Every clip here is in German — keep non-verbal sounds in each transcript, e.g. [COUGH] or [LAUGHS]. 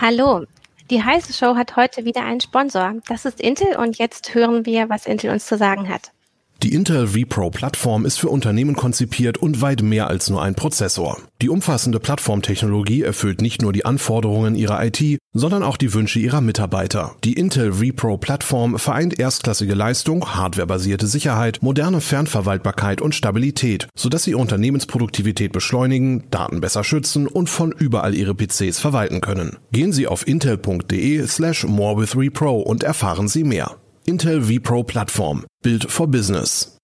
Hallo, die heiße Show hat heute wieder einen Sponsor. Das ist Intel und jetzt hören wir, was Intel uns zu sagen hat. Die Intel vPro-Plattform ist für Unternehmen konzipiert und weit mehr als nur ein Prozessor. Die umfassende Plattformtechnologie erfüllt nicht nur die Anforderungen ihrer IT, sondern auch die Wünsche ihrer Mitarbeiter. Die Intel vPro-Plattform vereint erstklassige Leistung, hardwarebasierte Sicherheit, moderne Fernverwaltbarkeit und Stabilität, sodass sie Unternehmensproduktivität beschleunigen, Daten besser schützen und von überall ihre PCs verwalten können. Gehen Sie auf intel.de slash morewithvpro und erfahren Sie mehr. Intel vPro Plattform. Built for Business.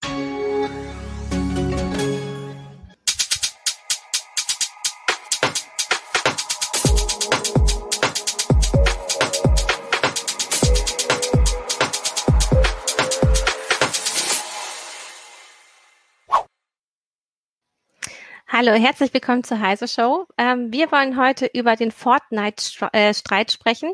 Hallo, herzlich willkommen zur Heise Show. Ähm, wir wollen heute über den Fortnite-Streit sprechen,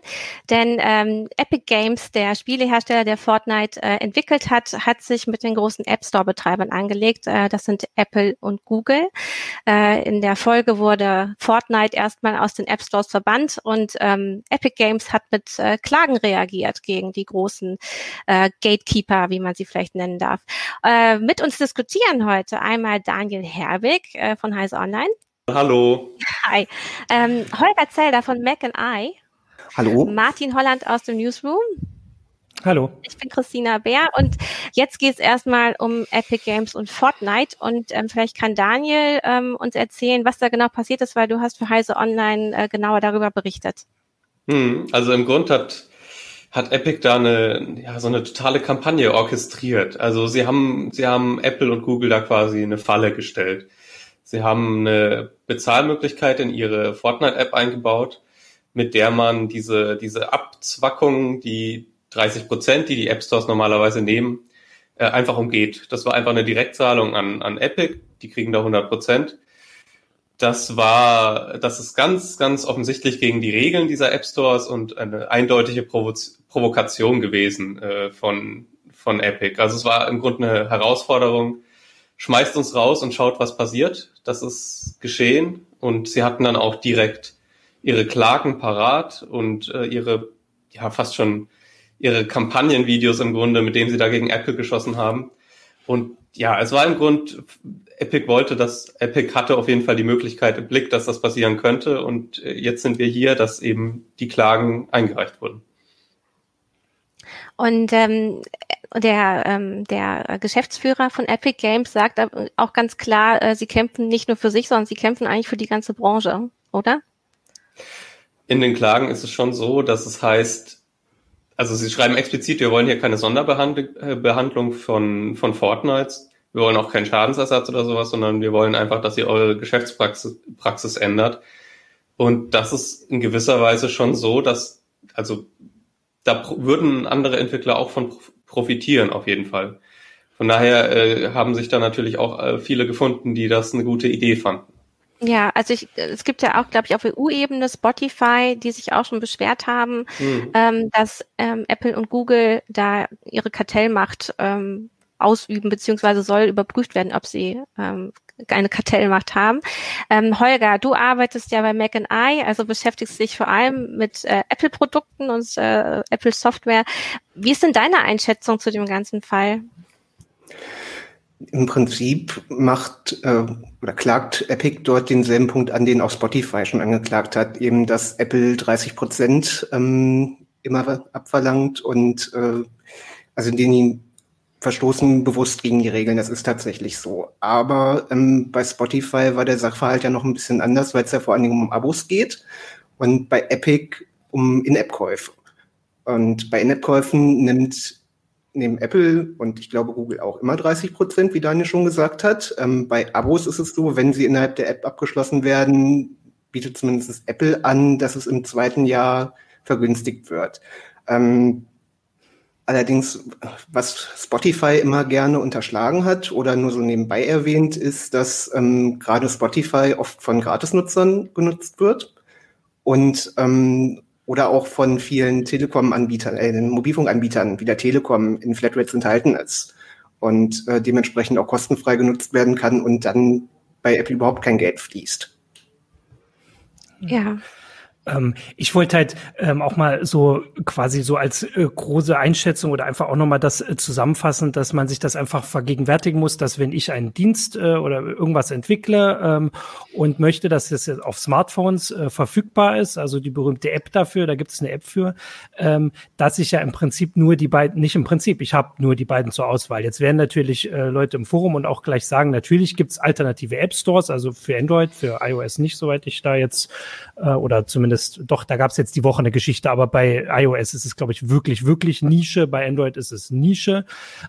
denn ähm, Epic Games, der Spielehersteller, der Fortnite äh, entwickelt hat, hat sich mit den großen App Store-Betreibern angelegt. Äh, das sind Apple und Google. Äh, in der Folge wurde Fortnite erstmal aus den App Stores verbannt und ähm, Epic Games hat mit äh, Klagen reagiert gegen die großen äh, Gatekeeper, wie man sie vielleicht nennen darf. Äh, mit uns diskutieren heute einmal Daniel Herwig äh, von Heise Online. Hallo. Hi. Ähm, Holger Zelder von Mac and I. Hallo. Martin Holland aus dem Newsroom. Hallo. Ich bin Christina Bär und jetzt geht es erstmal um Epic Games und Fortnite und ähm, vielleicht kann Daniel ähm, uns erzählen, was da genau passiert ist, weil du hast für Heise Online äh, genauer darüber berichtet. Hm, also im Grund hat hat Epic da eine ja so eine totale Kampagne orchestriert. Also sie haben sie haben Apple und Google da quasi eine Falle gestellt. Sie haben eine Bezahlmöglichkeit in ihre Fortnite-App eingebaut, mit der man diese, diese Abzwackung, die 30 Prozent, die die App Stores normalerweise nehmen, äh, einfach umgeht. Das war einfach eine Direktzahlung an, an Epic, die kriegen da 100 Prozent. Das war, das ist ganz, ganz offensichtlich gegen die Regeln dieser App Stores und eine eindeutige Provo Provokation gewesen äh, von, von Epic. Also es war im Grunde eine Herausforderung, schmeißt uns raus und schaut, was passiert. Das ist geschehen und sie hatten dann auch direkt ihre Klagen parat und äh, ihre, ja, fast schon ihre Kampagnenvideos im Grunde, mit denen sie dagegen Apple geschossen haben. Und ja, es war im Grund, Epic wollte das, Epic hatte auf jeden Fall die Möglichkeit im Blick, dass das passieren könnte. Und äh, jetzt sind wir hier, dass eben die Klagen eingereicht wurden. Und ähm, der, ähm, der Geschäftsführer von Epic Games sagt auch ganz klar, äh, sie kämpfen nicht nur für sich, sondern sie kämpfen eigentlich für die ganze Branche, oder? In den Klagen ist es schon so, dass es heißt, also sie schreiben explizit, wir wollen hier keine Sonderbehandlung von, von Fortnite. Wir wollen auch keinen Schadensersatz oder sowas, sondern wir wollen einfach, dass ihr eure Geschäftspraxis Praxis ändert. Und das ist in gewisser Weise schon so, dass, also da würden andere Entwickler auch von profitieren auf jeden Fall. Von daher äh, haben sich da natürlich auch äh, viele gefunden, die das eine gute Idee fanden. Ja, also ich, es gibt ja auch, glaube ich, auf EU-Ebene Spotify, die sich auch schon beschwert haben, mhm. ähm, dass ähm, Apple und Google da ihre Kartellmacht ähm, ausüben, beziehungsweise soll überprüft werden, ob sie ähm, eine Kartellmacht haben. Ähm, Holger, du arbeitest ja bei Mac I, also beschäftigst dich vor allem mit äh, Apple-Produkten und äh, Apple-Software. Wie ist denn deine Einschätzung zu dem ganzen Fall? Im Prinzip macht äh, oder klagt Epic dort denselben Punkt an, den auch Spotify schon angeklagt hat, eben dass Apple 30 Prozent ähm, immer abverlangt und äh, also den verstoßen bewusst gegen die Regeln, das ist tatsächlich so. Aber ähm, bei Spotify war der Sachverhalt ja noch ein bisschen anders, weil es ja vor allen Dingen um Abos geht und bei Epic um In-App-Käufe. Und bei In-App-Käufen nimmt nehmen Apple und ich glaube Google auch immer 30 Prozent, wie Daniel schon gesagt hat. Ähm, bei Abos ist es so, wenn sie innerhalb der App abgeschlossen werden, bietet zumindest Apple an, dass es im zweiten Jahr vergünstigt wird. Ähm, allerdings, was Spotify immer gerne unterschlagen hat oder nur so nebenbei erwähnt, ist, dass ähm, gerade Spotify oft von Gratisnutzern genutzt wird und ähm, oder auch von vielen Telekom-Anbietern, äh, Mobilfunkanbietern wie der Telekom in Flatrates enthalten ist und äh, dementsprechend auch kostenfrei genutzt werden kann und dann bei Apple überhaupt kein Geld fließt. Ja. Ähm, ich wollte halt ähm, auch mal so quasi so als äh, große Einschätzung oder einfach auch nochmal das äh, zusammenfassen, dass man sich das einfach vergegenwärtigen muss, dass wenn ich einen Dienst äh, oder irgendwas entwickle ähm, und möchte, dass es auf Smartphones äh, verfügbar ist, also die berühmte App dafür, da gibt es eine App für, ähm, dass ich ja im Prinzip nur die beiden, nicht im Prinzip, ich habe nur die beiden zur Auswahl. Jetzt werden natürlich äh, Leute im Forum und auch gleich sagen, natürlich gibt es alternative App Stores, also für Android, für iOS nicht, soweit ich da jetzt äh, oder zumindest zumindest, doch, da gab es jetzt die Woche eine Geschichte, aber bei iOS ist es, glaube ich, wirklich, wirklich Nische. Bei Android ist es Nische.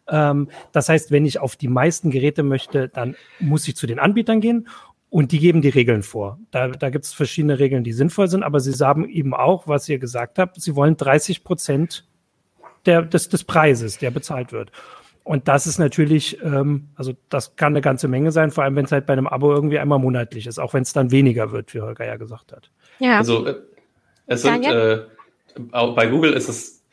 Ähm, das heißt, wenn ich auf die meisten Geräte möchte, dann muss ich zu den Anbietern gehen und die geben die Regeln vor. Da, da gibt es verschiedene Regeln, die sinnvoll sind, aber sie sagen eben auch, was ihr gesagt habt, sie wollen 30 Prozent des, des Preises, der bezahlt wird. Und das ist natürlich, ähm, also das kann eine ganze Menge sein, vor allem wenn es halt bei einem Abo irgendwie einmal monatlich ist, auch wenn es dann weniger wird, wie Holger ja gesagt hat. Ja. Also äh, es sind äh, bei Google ist es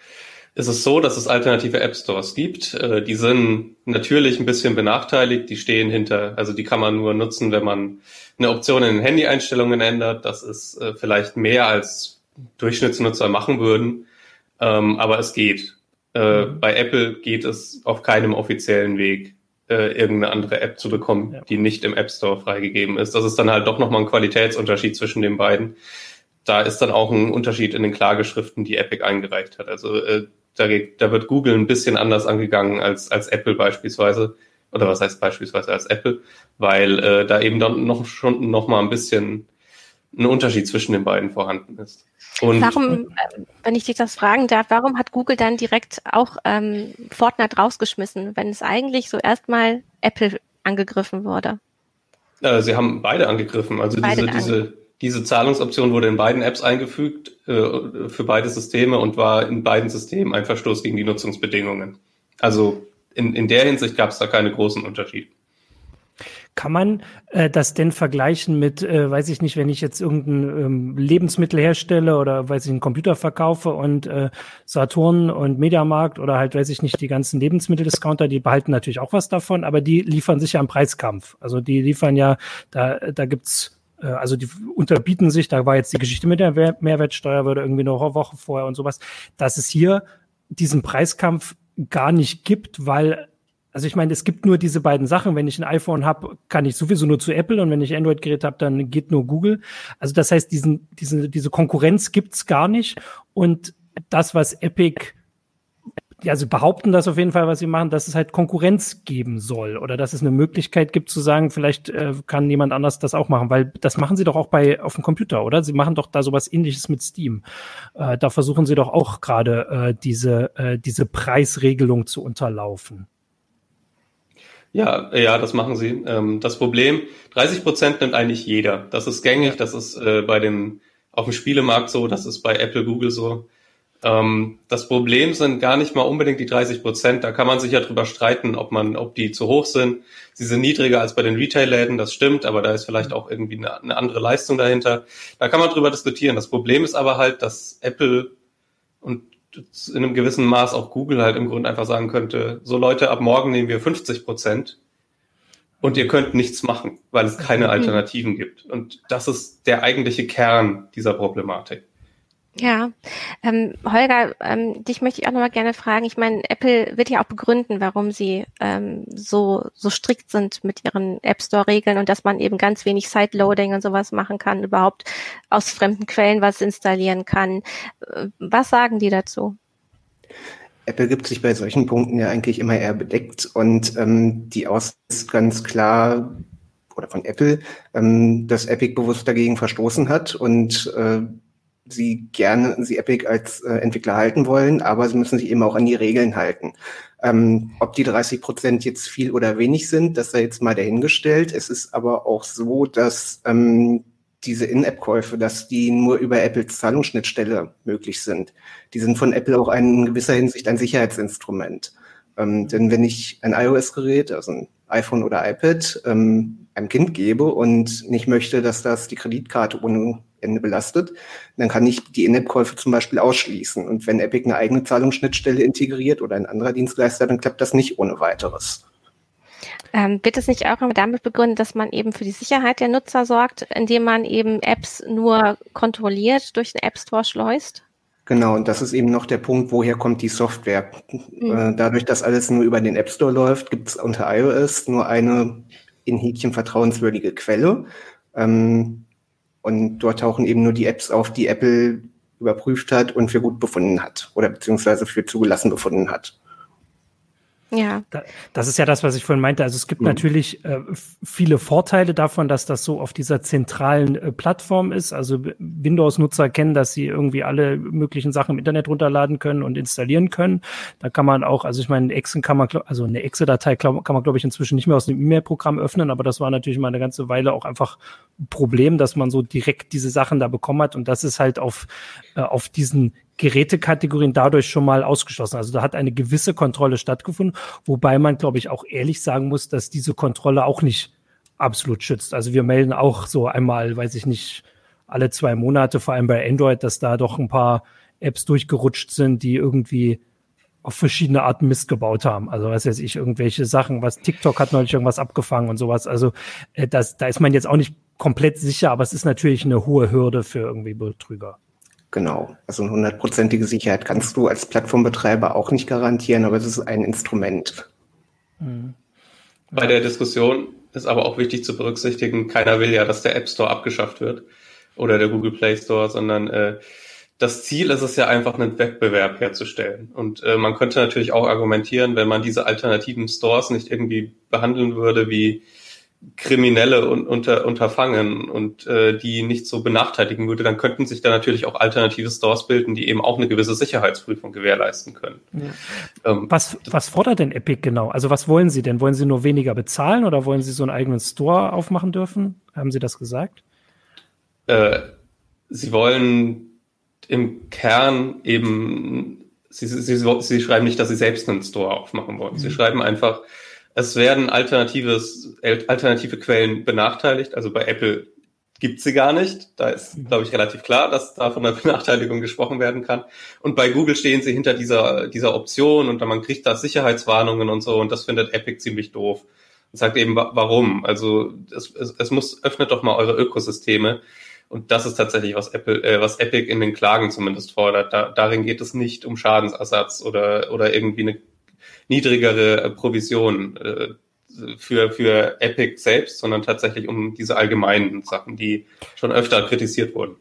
ist es so, dass es alternative App Stores gibt. Äh, die sind natürlich ein bisschen benachteiligt. Die stehen hinter, also die kann man nur nutzen, wenn man eine Option in den Handy-Einstellungen ändert. Das ist äh, vielleicht mehr als Durchschnittsnutzer machen würden, ähm, aber es geht. Äh, mhm. Bei Apple geht es auf keinem offiziellen Weg, äh, irgendeine andere App zu bekommen, ja. die nicht im App Store freigegeben ist. Das ist dann halt doch nochmal ein Qualitätsunterschied zwischen den beiden. Da ist dann auch ein Unterschied in den Klageschriften, die Epic eingereicht hat. Also äh, da, geht, da wird Google ein bisschen anders angegangen als, als Apple beispielsweise. Oder was heißt beispielsweise als Apple? Weil äh, da eben dann noch schon noch mal ein bisschen ein Unterschied zwischen den beiden vorhanden ist. Und warum, äh, wenn ich dich das fragen darf, warum hat Google dann direkt auch ähm, Fortnite rausgeschmissen, wenn es eigentlich so erstmal Apple angegriffen wurde? Äh, sie haben beide angegriffen. Also beide diese, diese, diese Zahlungsoption wurde in beiden Apps eingefügt äh, für beide Systeme und war in beiden Systemen ein Verstoß gegen die Nutzungsbedingungen. Also in, in der Hinsicht gab es da keine großen Unterschiede. Kann man äh, das denn vergleichen mit, äh, weiß ich nicht, wenn ich jetzt irgendein ähm, Lebensmittel herstelle oder weiß ich einen Computer verkaufe und äh, Saturn und Mediamarkt oder halt weiß ich nicht die ganzen Lebensmitteldiscounter, die behalten natürlich auch was davon, aber die liefern sich ja im Preiskampf. Also die liefern ja, da da gibt's äh, also die unterbieten sich, da war jetzt die Geschichte mit der Mehrwertsteuer, würde irgendwie noch eine Woche vorher und sowas, dass es hier diesen Preiskampf gar nicht gibt, weil also ich meine, es gibt nur diese beiden Sachen. Wenn ich ein iPhone habe, kann ich sowieso nur zu Apple und wenn ich Android-Gerät habe, dann geht nur Google. Also das heißt, diesen, diese, diese Konkurrenz gibt's gar nicht. Und das, was Epic, ja, sie behaupten das auf jeden Fall, was sie machen, dass es halt Konkurrenz geben soll oder dass es eine Möglichkeit gibt zu sagen, vielleicht äh, kann jemand anders das auch machen, weil das machen sie doch auch bei auf dem Computer, oder? Sie machen doch da sowas ähnliches mit Steam. Äh, da versuchen sie doch auch gerade äh, diese, äh, diese Preisregelung zu unterlaufen. Ja, ja, das machen sie. Ähm, das Problem, 30 Prozent nimmt eigentlich jeder. Das ist gängig, das ist äh, bei dem, auf dem Spielemarkt so, das ist bei Apple, Google so. Ähm, das Problem sind gar nicht mal unbedingt die 30 Prozent. Da kann man sich ja drüber streiten, ob man, ob die zu hoch sind. Sie sind niedriger als bei den Retail-Läden, das stimmt, aber da ist vielleicht auch irgendwie eine, eine andere Leistung dahinter. Da kann man drüber diskutieren. Das Problem ist aber halt, dass Apple und in einem gewissen Maß auch Google halt im Grunde einfach sagen könnte, so Leute, ab morgen nehmen wir 50 Prozent und ihr könnt nichts machen, weil es keine mhm. Alternativen gibt. Und das ist der eigentliche Kern dieser Problematik. Ja, ähm, Holger, ähm, dich möchte ich auch nochmal gerne fragen. Ich meine, Apple wird ja auch begründen, warum sie ähm, so so strikt sind mit ihren App Store Regeln und dass man eben ganz wenig Sideloading und sowas machen kann, überhaupt aus fremden Quellen was installieren kann. Äh, was sagen die dazu? Apple gibt sich bei solchen Punkten ja eigentlich immer eher bedeckt und ähm, die Aussicht ist ganz klar oder von Apple, ähm, dass Epic bewusst dagegen verstoßen hat und äh, sie gerne, sie Epic als äh, Entwickler halten wollen, aber sie müssen sich eben auch an die Regeln halten. Ähm, ob die 30 Prozent jetzt viel oder wenig sind, das sei jetzt mal dahingestellt. Es ist aber auch so, dass ähm, diese In-App-Käufe, dass die nur über Apples Zahlungsschnittstelle möglich sind. Die sind von Apple auch in gewisser Hinsicht ein Sicherheitsinstrument. Ähm, denn wenn ich ein iOS-Gerät, also ein iPhone oder iPad, ähm, einem Kind gebe und nicht möchte, dass das die Kreditkarte ohne Ende belastet, dann kann ich die In-App-Käufe zum Beispiel ausschließen. Und wenn Epic eine eigene Zahlungsschnittstelle integriert oder ein anderer Dienstleister, dann klappt das nicht ohne weiteres. Ähm, wird es nicht auch damit begründet, dass man eben für die Sicherheit der Nutzer sorgt, indem man eben Apps nur kontrolliert durch den App Store schleust? Genau, und das ist eben noch der Punkt, woher kommt die Software. Mhm. Dadurch, dass alles nur über den App Store läuft, gibt es unter iOS nur eine in Häkchen vertrauenswürdige Quelle. Ähm, und dort tauchen eben nur die Apps auf, die Apple überprüft hat und für gut befunden hat oder beziehungsweise für zugelassen befunden hat. Ja. Das ist ja das, was ich vorhin meinte. Also es gibt mhm. natürlich äh, viele Vorteile davon, dass das so auf dieser zentralen äh, Plattform ist. Also Windows-Nutzer kennen, dass sie irgendwie alle möglichen Sachen im Internet runterladen können und installieren können. Da kann man auch, also ich meine, Exe kann man, also eine Exe-Datei kann man, glaube ich, inzwischen nicht mehr aus dem E-Mail-Programm öffnen, aber das war natürlich mal eine ganze Weile auch einfach ein Problem, dass man so direkt diese Sachen da bekommen hat. Und das ist halt auf, äh, auf diesen Gerätekategorien dadurch schon mal ausgeschlossen. Also da hat eine gewisse Kontrolle stattgefunden, wobei man, glaube ich, auch ehrlich sagen muss, dass diese Kontrolle auch nicht absolut schützt. Also wir melden auch so einmal, weiß ich nicht, alle zwei Monate, vor allem bei Android, dass da doch ein paar Apps durchgerutscht sind, die irgendwie auf verschiedene Arten Mist gebaut haben. Also was weiß ich, irgendwelche Sachen, was TikTok hat neulich irgendwas abgefangen und sowas. Also äh, das, da ist man jetzt auch nicht komplett sicher, aber es ist natürlich eine hohe Hürde für irgendwie Betrüger. Genau. Also eine hundertprozentige Sicherheit kannst du als Plattformbetreiber auch nicht garantieren, aber es ist ein Instrument. Mhm. Bei der Diskussion ist aber auch wichtig zu berücksichtigen, keiner will ja, dass der App Store abgeschafft wird oder der Google Play Store, sondern äh, das Ziel ist es ja einfach, einen Wettbewerb herzustellen. Und äh, man könnte natürlich auch argumentieren, wenn man diese alternativen Stores nicht irgendwie behandeln würde wie Kriminelle und unter, unterfangen und äh, die nicht so benachteiligen würde, dann könnten sich da natürlich auch alternative Stores bilden, die eben auch eine gewisse Sicherheitsprüfung gewährleisten können. Ja. Ähm, was, was fordert denn Epic genau? Also was wollen Sie denn? Wollen Sie nur weniger bezahlen oder wollen Sie so einen eigenen Store aufmachen dürfen? Haben Sie das gesagt? Äh, Sie wollen im Kern eben, Sie, Sie, Sie schreiben nicht, dass Sie selbst einen Store aufmachen wollen. Mhm. Sie schreiben einfach, es werden alternatives, alternative Quellen benachteiligt. Also bei Apple gibt sie gar nicht. Da ist, mhm. glaube ich, relativ klar, dass da von einer [LAUGHS] Benachteiligung gesprochen werden kann. Und bei Google stehen sie hinter dieser, dieser Option und man kriegt da Sicherheitswarnungen und so und das findet Epic ziemlich doof. Und sagt eben, warum? Also es, es, es muss, öffnet doch mal eure Ökosysteme. Und das ist tatsächlich, was Apple, äh, was Epic in den Klagen zumindest fordert. Da, darin geht es nicht um Schadensersatz oder, oder irgendwie eine niedrigere äh, Provision äh, für, für Epic selbst, sondern tatsächlich um diese allgemeinen Sachen, die schon öfter kritisiert wurden.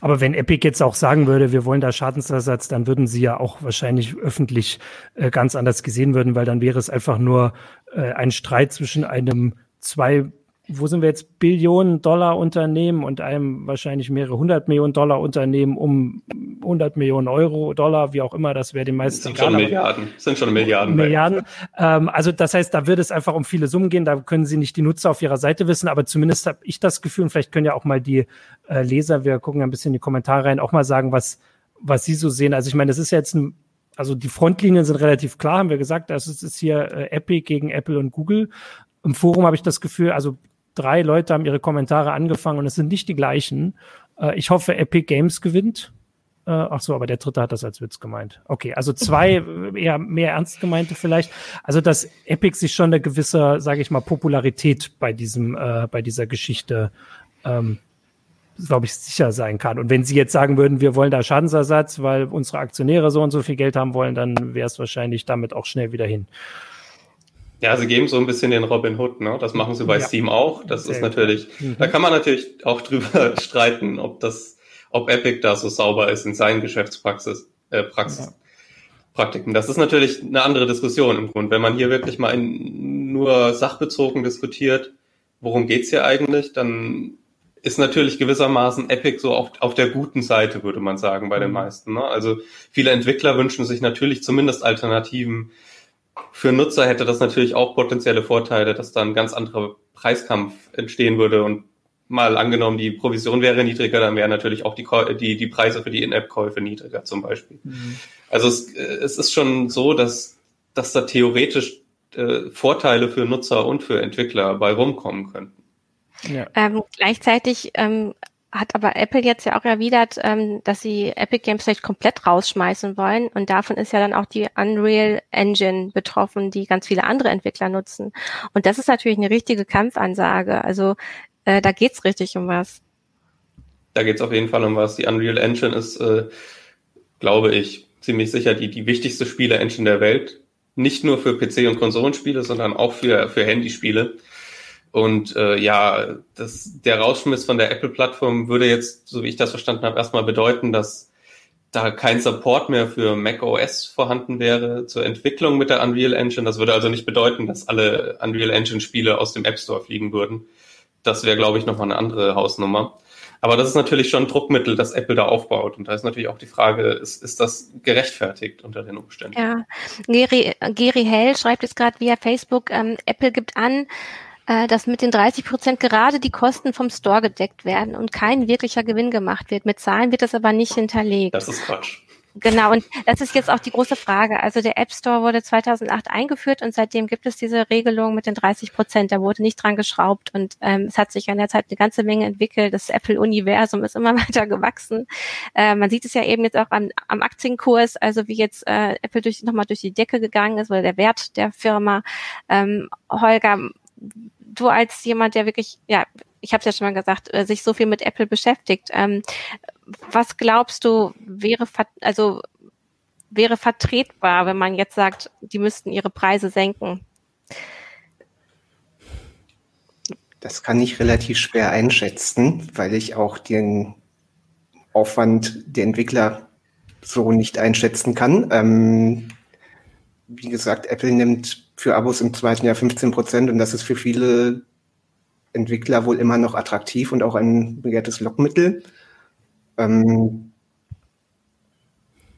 Aber wenn Epic jetzt auch sagen würde, wir wollen da Schadensersatz, dann würden sie ja auch wahrscheinlich öffentlich äh, ganz anders gesehen würden, weil dann wäre es einfach nur äh, ein Streit zwischen einem zwei wo sind wir jetzt, Billionen Dollar Unternehmen und einem wahrscheinlich mehrere hundert Millionen Dollar Unternehmen um 100 Millionen Euro, Dollar, wie auch immer, das wäre den meisten sind Schon Milliarden, sind schon Milliarden. Milliarden. Ähm, also das heißt, da wird es einfach um viele Summen gehen, da können Sie nicht die Nutzer auf Ihrer Seite wissen, aber zumindest habe ich das Gefühl, und vielleicht können ja auch mal die äh, Leser, wir gucken ja ein bisschen in die Kommentare rein, auch mal sagen, was, was Sie so sehen. Also ich meine, das ist jetzt ein also die Frontlinien sind relativ klar, haben wir gesagt. Das ist hier äh, Epic gegen Apple und Google. Im Forum habe ich das Gefühl, also drei Leute haben ihre Kommentare angefangen und es sind nicht die gleichen. Äh, ich hoffe, Epic Games gewinnt. Äh, ach so, aber der dritte hat das als Witz gemeint. Okay, also zwei [LAUGHS] eher mehr ernst gemeinte vielleicht. Also dass Epic sich schon eine gewisse, sage ich mal, Popularität bei diesem, äh, bei dieser Geschichte, ähm, glaube ich, sicher sein kann. Und wenn Sie jetzt sagen würden, wir wollen da Schadensersatz, weil unsere Aktionäre so und so viel Geld haben wollen, dann wäre es wahrscheinlich damit auch schnell wieder hin. Ja, sie geben so ein bisschen den Robin Hood, ne? Das machen sie bei ja. Steam auch. Das Sehr ist natürlich, mhm. da kann man natürlich auch [LAUGHS] drüber streiten, ob das, ob Epic da so sauber ist in seinen Geschäftspraxis, äh, Praxis. Ja. Praktiken. Das ist natürlich eine andere Diskussion im Grunde. Wenn man hier wirklich mal in, nur sachbezogen diskutiert, worum geht's hier eigentlich, dann ist natürlich gewissermaßen Epic so auf, auf der guten Seite, würde man sagen, bei den mhm. meisten. Ne? Also viele Entwickler wünschen sich natürlich zumindest Alternativen. Für Nutzer hätte das natürlich auch potenzielle Vorteile, dass da ein ganz anderer Preiskampf entstehen würde und mal angenommen, die Provision wäre niedriger, dann wären natürlich auch die, die, die Preise für die In-App-Käufe niedriger zum Beispiel. Mhm. Also es, es ist schon so, dass, dass da theoretisch äh, Vorteile für Nutzer und für Entwickler bei rumkommen könnten. Ja. Ähm, gleichzeitig ähm, hat aber Apple jetzt ja auch erwidert, ähm, dass sie Epic Games vielleicht komplett rausschmeißen wollen. Und davon ist ja dann auch die Unreal Engine betroffen, die ganz viele andere Entwickler nutzen. Und das ist natürlich eine richtige Kampfansage. Also äh, da geht's richtig um was. Da geht's auf jeden Fall um was. Die Unreal Engine ist, äh, glaube ich, ziemlich sicher die, die wichtigste Spiele-Engine der Welt. Nicht nur für PC- und Konsolenspiele, sondern auch für, für Handyspiele. Und äh, ja, das, der Rausschmiss von der Apple-Plattform würde jetzt, so wie ich das verstanden habe, erstmal bedeuten, dass da kein Support mehr für Mac OS vorhanden wäre zur Entwicklung mit der Unreal Engine. Das würde also nicht bedeuten, dass alle Unreal Engine Spiele aus dem App Store fliegen würden. Das wäre, glaube ich, nochmal eine andere Hausnummer. Aber das ist natürlich schon ein Druckmittel, das Apple da aufbaut. Und da ist natürlich auch die Frage, ist, ist das gerechtfertigt unter den Umständen? Ja, Geri, Geri Hell schreibt jetzt gerade via Facebook, ähm, Apple gibt an, äh, dass mit den 30 Prozent gerade die Kosten vom Store gedeckt werden und kein wirklicher Gewinn gemacht wird. Mit Zahlen wird das aber nicht hinterlegt. Das ist Quatsch. Genau, und das ist jetzt auch die große Frage. Also der App Store wurde 2008 eingeführt und seitdem gibt es diese Regelung mit den 30 Prozent. Da wurde nicht dran geschraubt und ähm, es hat sich an der Zeit eine ganze Menge entwickelt. Das Apple-Universum ist immer [LAUGHS] weiter gewachsen. Äh, man sieht es ja eben jetzt auch am, am Aktienkurs, also wie jetzt äh, Apple durch, nochmal durch die Decke gegangen ist oder der Wert der Firma. Ähm, Holger, du als jemand, der wirklich, ja, ich habe es ja schon mal gesagt, äh, sich so viel mit Apple beschäftigt, ähm, was glaubst du wäre also wäre vertretbar, wenn man jetzt sagt, die müssten ihre Preise senken? Das kann ich relativ schwer einschätzen, weil ich auch den Aufwand der Entwickler so nicht einschätzen kann. Ähm, wie gesagt, Apple nimmt für Abos im zweiten Jahr 15 Prozent und das ist für viele Entwickler wohl immer noch attraktiv und auch ein begehrtes Lockmittel. Ähm,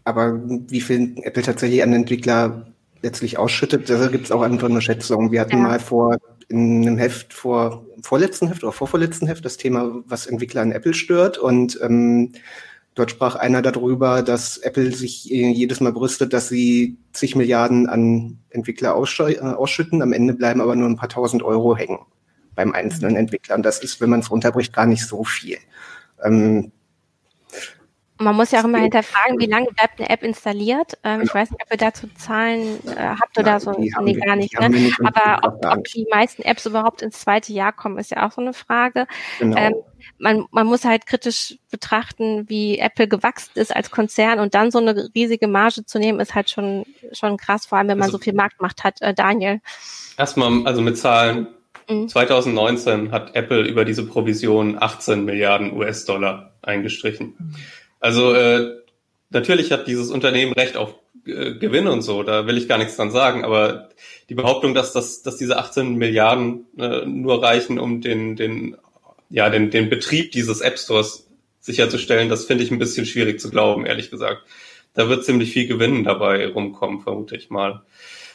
aber wie viel Apple tatsächlich an Entwickler letztlich ausschüttet, da gibt es auch einfach eine Schätzung. Wir hatten ja. mal vor in einem Heft vor vorletzten Heft oder vorvorletzten Heft das Thema, was Entwickler an Apple stört und ähm, Dort sprach einer darüber, dass Apple sich äh, jedes Mal brüstet, dass sie zig Milliarden an Entwickler äh, ausschütten. Am Ende bleiben aber nur ein paar tausend Euro hängen beim einzelnen Entwickler. Und das ist, wenn man es runterbricht, gar nicht so viel. Ähm, man muss ja auch immer hinterfragen, wie lange bleibt eine App installiert. Ähm, ich weiß nicht, ob ihr dazu Zahlen äh, habt oder ja, so. Nee, wir, gar nicht. Ne? nicht Aber ob, ob, die meisten Apps überhaupt ins zweite Jahr kommen, ist ja auch so eine Frage. Genau. Ähm, man, man muss halt kritisch betrachten, wie Apple gewachsen ist als Konzern und dann so eine riesige Marge zu nehmen, ist halt schon, schon krass, vor allem wenn man also, so viel Marktmacht hat. Äh, Daniel. Erstmal, also mit Zahlen. 2019 mhm. hat Apple über diese Provision 18 Milliarden US-Dollar eingestrichen. Mhm. Also äh, natürlich hat dieses Unternehmen Recht auf äh, Gewinn und so, da will ich gar nichts dran sagen, aber die Behauptung, dass, das, dass diese 18 Milliarden äh, nur reichen, um den, den, ja, den, den Betrieb dieses App Stores sicherzustellen, das finde ich ein bisschen schwierig zu glauben, ehrlich gesagt. Da wird ziemlich viel Gewinn dabei rumkommen, vermute ich mal.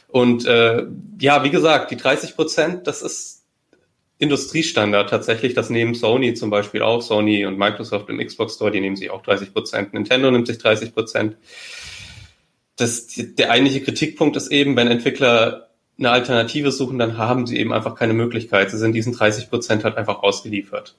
Und äh, ja, wie gesagt, die 30 Prozent, das ist Industriestandard tatsächlich. Das nehmen Sony zum Beispiel auch. Sony und Microsoft im Xbox Store, die nehmen sich auch 30 Prozent. Nintendo nimmt sich 30 Prozent. Das, der eigentliche Kritikpunkt ist eben, wenn Entwickler eine Alternative suchen, dann haben sie eben einfach keine Möglichkeit. Sie sind diesen 30 Prozent halt einfach ausgeliefert.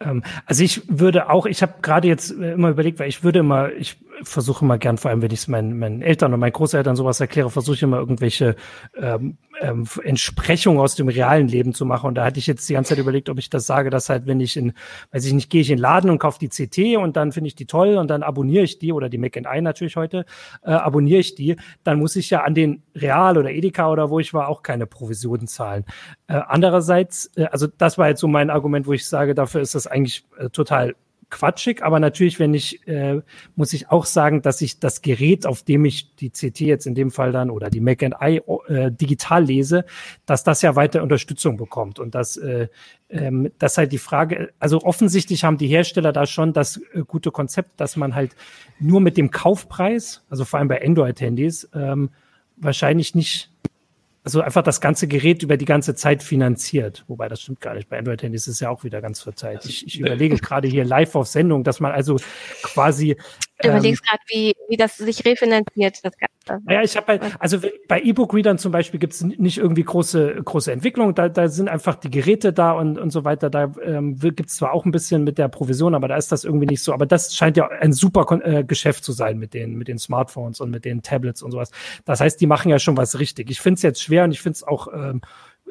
Ähm, also ich würde auch, ich habe gerade jetzt immer überlegt, weil ich würde immer, ich versuche immer gern, vor allem wenn ich es meinen, meinen Eltern und meinen Großeltern sowas erkläre, versuche ich immer irgendwelche ähm, ähm, Entsprechungen aus dem realen Leben zu machen. Und da hatte ich jetzt die ganze Zeit überlegt, ob ich das sage, dass halt, wenn ich in, weiß ich nicht, gehe ich in den Laden und kaufe die CT und dann finde ich die toll und dann abonniere ich die oder die Mac I natürlich heute, äh, abonniere ich die, dann muss ich ja an den Real oder Edeka oder wo ich war auch keine Provisionen zahlen. Äh, andererseits, äh, also das war jetzt so mein Argument, wo ich sage, dafür ist das eigentlich äh, total quatschig, aber natürlich, wenn ich, äh, muss ich auch sagen, dass ich das Gerät, auf dem ich die CT jetzt in dem Fall dann oder die Mac and I äh, digital lese, dass das ja weiter Unterstützung bekommt. Und dass äh, ähm, das halt die Frage, also offensichtlich haben die Hersteller da schon das äh, gute Konzept, dass man halt nur mit dem Kaufpreis, also vor allem bei Android-Handys, ähm, wahrscheinlich nicht also einfach das ganze Gerät über die ganze Zeit finanziert. Wobei das stimmt gar nicht. Bei Android-Handys ist es ja auch wieder ganz verzeiht. Ich, ich überlege gerade hier live auf Sendung, dass man also quasi. Du überlegst ähm, gerade, wie, wie das sich refinanziert, das Ganze. Ja, ich habe halt, also bei E-Book-Readern zum Beispiel gibt es nicht irgendwie große, große Entwicklung. Da, da sind einfach die Geräte da und, und so weiter. Da ähm, gibt es zwar auch ein bisschen mit der Provision, aber da ist das irgendwie nicht so. Aber das scheint ja ein super äh, Geschäft zu sein mit den, mit den Smartphones und mit den Tablets und sowas. Das heißt, die machen ja schon was richtig. Ich finde es jetzt schwer, schwer und ich finde es auch ähm,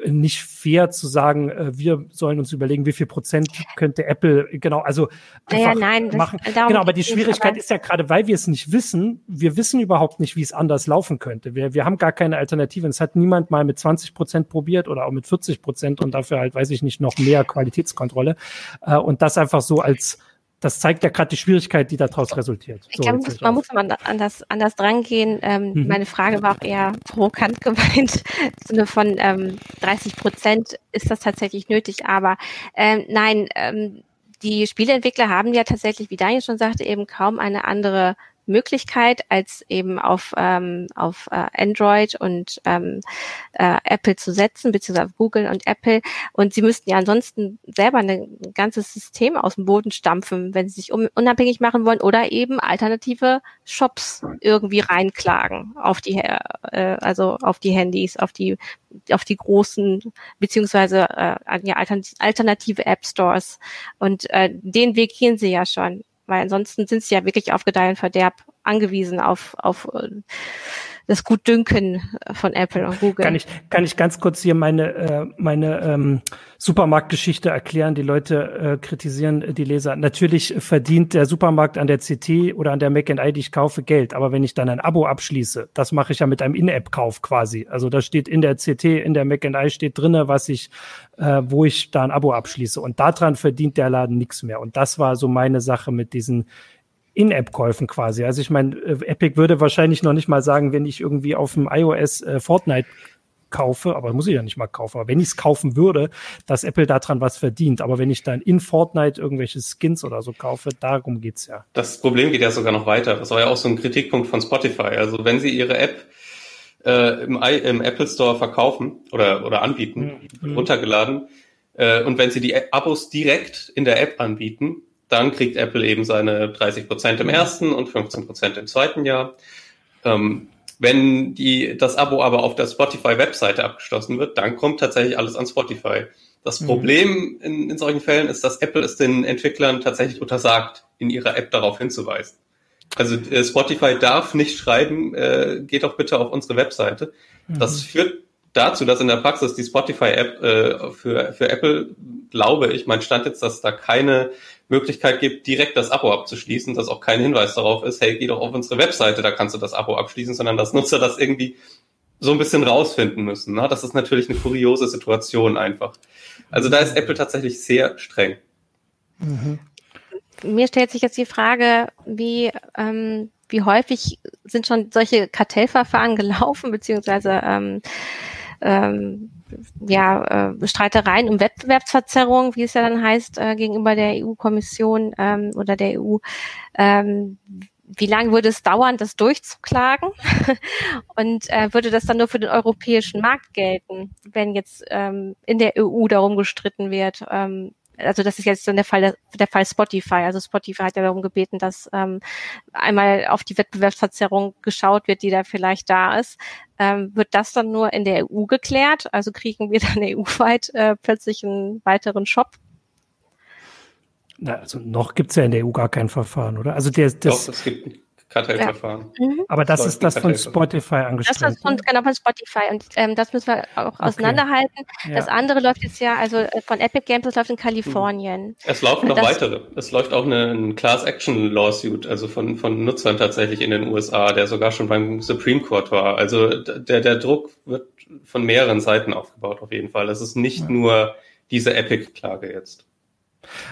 nicht fair zu sagen, äh, wir sollen uns überlegen, wie viel Prozent könnte Apple genau, also ja, nein, machen. Genau, aber die Schwierigkeit aber ist ja gerade, weil wir es nicht wissen, wir wissen überhaupt nicht, wie es anders laufen könnte. Wir, wir haben gar keine Alternative. Es hat niemand mal mit 20 Prozent probiert oder auch mit 40 Prozent und dafür halt, weiß ich nicht, noch mehr Qualitätskontrolle. Äh, und das einfach so als das zeigt ja gerade die Schwierigkeit, die daraus resultiert. So, glaube, muss, man muss man anders, anders drangehen. Ähm, mhm. Meine Frage war auch eher provokant [LAUGHS] gemeint, im Sinne von ähm, 30 Prozent ist das tatsächlich nötig. Aber ähm, nein, ähm, die Spieleentwickler haben ja tatsächlich, wie Daniel schon sagte, eben kaum eine andere Möglichkeit, als eben auf, ähm, auf äh, Android und ähm, äh, Apple zu setzen, beziehungsweise Google und Apple. Und sie müssten ja ansonsten selber ein ganzes System aus dem Boden stampfen, wenn sie sich unabhängig machen wollen oder eben alternative Shops irgendwie reinklagen auf die, äh, also auf die Handys, auf die auf die großen beziehungsweise äh, ja, alternative App Stores und äh, den Weg gehen sie ja schon weil ansonsten sind sie ja wirklich auf Gedeih und Verderb angewiesen auf, auf äh, das Gutdünken von Apple und Google. Kann ich, kann ich ganz kurz hier meine, äh, meine ähm, Supermarktgeschichte erklären? Die Leute äh, kritisieren die Leser. Natürlich verdient der Supermarkt an der CT oder an der Mac I, die ich kaufe, Geld. Aber wenn ich dann ein Abo abschließe, das mache ich ja mit einem In-App-Kauf quasi. Also da steht in der CT, in der Mac I steht drinne, was ich, äh, wo ich da ein Abo abschließe. Und daran verdient der Laden nichts mehr. Und das war so meine Sache mit diesen in-App-Käufen quasi. Also ich meine, äh, Epic würde wahrscheinlich noch nicht mal sagen, wenn ich irgendwie auf dem iOS äh, Fortnite kaufe, aber muss ich ja nicht mal kaufen, aber wenn ich es kaufen würde, dass Apple daran was verdient. Aber wenn ich dann in Fortnite irgendwelche Skins oder so kaufe, darum geht's ja. Das Problem geht ja sogar noch weiter. Das war ja auch so ein Kritikpunkt von Spotify. Also wenn sie ihre App äh, im, im, Apple Store verkaufen oder, oder anbieten, mhm. runtergeladen, äh, und wenn sie die Abos direkt in der App anbieten, dann kriegt Apple eben seine 30 Prozent im ersten und 15 Prozent im zweiten Jahr. Ähm, wenn die, das Abo aber auf der Spotify-Webseite abgeschlossen wird, dann kommt tatsächlich alles an Spotify. Das mhm. Problem in, in solchen Fällen ist, dass Apple es den Entwicklern tatsächlich untersagt, in ihrer App darauf hinzuweisen. Also äh, Spotify darf nicht schreiben, äh, geht doch bitte auf unsere Webseite. Mhm. Das führt dazu, dass in der Praxis die Spotify-App äh, für, für Apple, glaube ich, mein Stand jetzt, dass da keine Möglichkeit gibt, direkt das Abo abzuschließen, dass auch kein Hinweis darauf ist, hey, geh doch auf unsere Webseite, da kannst du das Abo abschließen, sondern dass Nutzer das irgendwie so ein bisschen rausfinden müssen. Ne? Das ist natürlich eine kuriose Situation einfach. Also da ist Apple tatsächlich sehr streng. Mhm. Mir stellt sich jetzt die Frage, wie, ähm, wie häufig sind schon solche Kartellverfahren [LAUGHS] gelaufen, beziehungsweise ähm, ähm, ja, äh, Streitereien um Wettbewerbsverzerrung, wie es ja dann heißt, äh, gegenüber der EU-Kommission ähm, oder der EU. Ähm, wie lange würde es dauern, das durchzuklagen? [LAUGHS] Und äh, würde das dann nur für den europäischen Markt gelten, wenn jetzt ähm, in der EU darum gestritten wird, ähm, also das ist jetzt dann der Fall der Fall Spotify. Also Spotify hat ja darum gebeten, dass ähm, einmal auf die Wettbewerbsverzerrung geschaut wird, die da vielleicht da ist. Ähm, wird das dann nur in der EU geklärt? Also kriegen wir [LAUGHS] dann EU-weit äh, plötzlich einen weiteren Shop? Na, also noch gibt's ja in der EU gar kein Verfahren, oder? Also der, das, Doch, es gibt Kartellverfahren. Ja. Mhm. Aber das, das ist das von Spotify angestellt. Das ist von, genau von Spotify und ähm, das müssen wir auch okay. auseinanderhalten. Ja. Das andere läuft jetzt ja, also äh, von Epic Games, das läuft in Kalifornien. Mhm. Es laufen noch das, weitere. Es läuft auch eine, ein Class Action Lawsuit, also von, von Nutzern tatsächlich in den USA, der sogar schon beim Supreme Court war. Also der, der Druck wird von mehreren Seiten aufgebaut auf jeden Fall. Es ist nicht ja. nur diese Epic-Klage jetzt.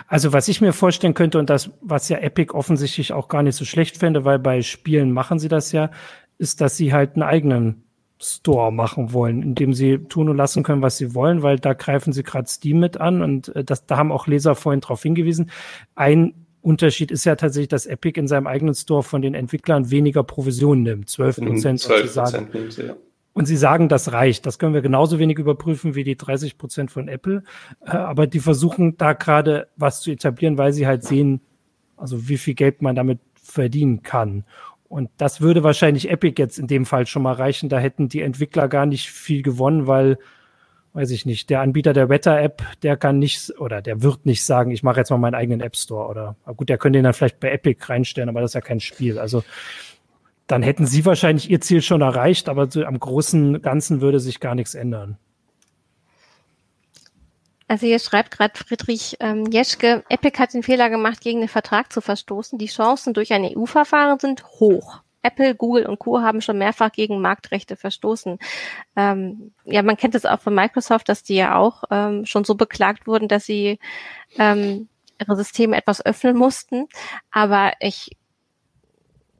Also was ich mir vorstellen könnte und das, was ja Epic offensichtlich auch gar nicht so schlecht fände, weil bei Spielen machen sie das ja, ist, dass sie halt einen eigenen Store machen wollen, in dem sie tun und lassen können, was sie wollen, weil da greifen sie gerade Steam mit an und äh, das, da haben auch Leser vorhin darauf hingewiesen. Ein Unterschied ist ja tatsächlich, dass Epic in seinem eigenen Store von den Entwicklern weniger Provision nimmt, 12 Prozent. 12 Prozent nimmt sie, ja. Und sie sagen, das reicht. Das können wir genauso wenig überprüfen wie die 30 Prozent von Apple. Äh, aber die versuchen da gerade was zu etablieren, weil sie halt sehen, also wie viel Geld man damit verdienen kann. Und das würde wahrscheinlich Epic jetzt in dem Fall schon mal reichen. Da hätten die Entwickler gar nicht viel gewonnen, weil, weiß ich nicht, der Anbieter der Wetter-App, der kann nicht oder der wird nicht sagen, ich mache jetzt mal meinen eigenen App Store oder gut, der könnte den dann vielleicht bei Epic reinstellen, aber das ist ja kein Spiel. Also dann hätten sie wahrscheinlich ihr Ziel schon erreicht, aber so am großen Ganzen würde sich gar nichts ändern. Also hier schreibt gerade Friedrich ähm, Jeschke, Epic hat den Fehler gemacht, gegen den Vertrag zu verstoßen. Die Chancen durch ein EU-Verfahren sind hoch. Apple, Google und Co. haben schon mehrfach gegen Marktrechte verstoßen. Ähm, ja, man kennt es auch von Microsoft, dass die ja auch ähm, schon so beklagt wurden, dass sie ähm, ihre Systeme etwas öffnen mussten. Aber ich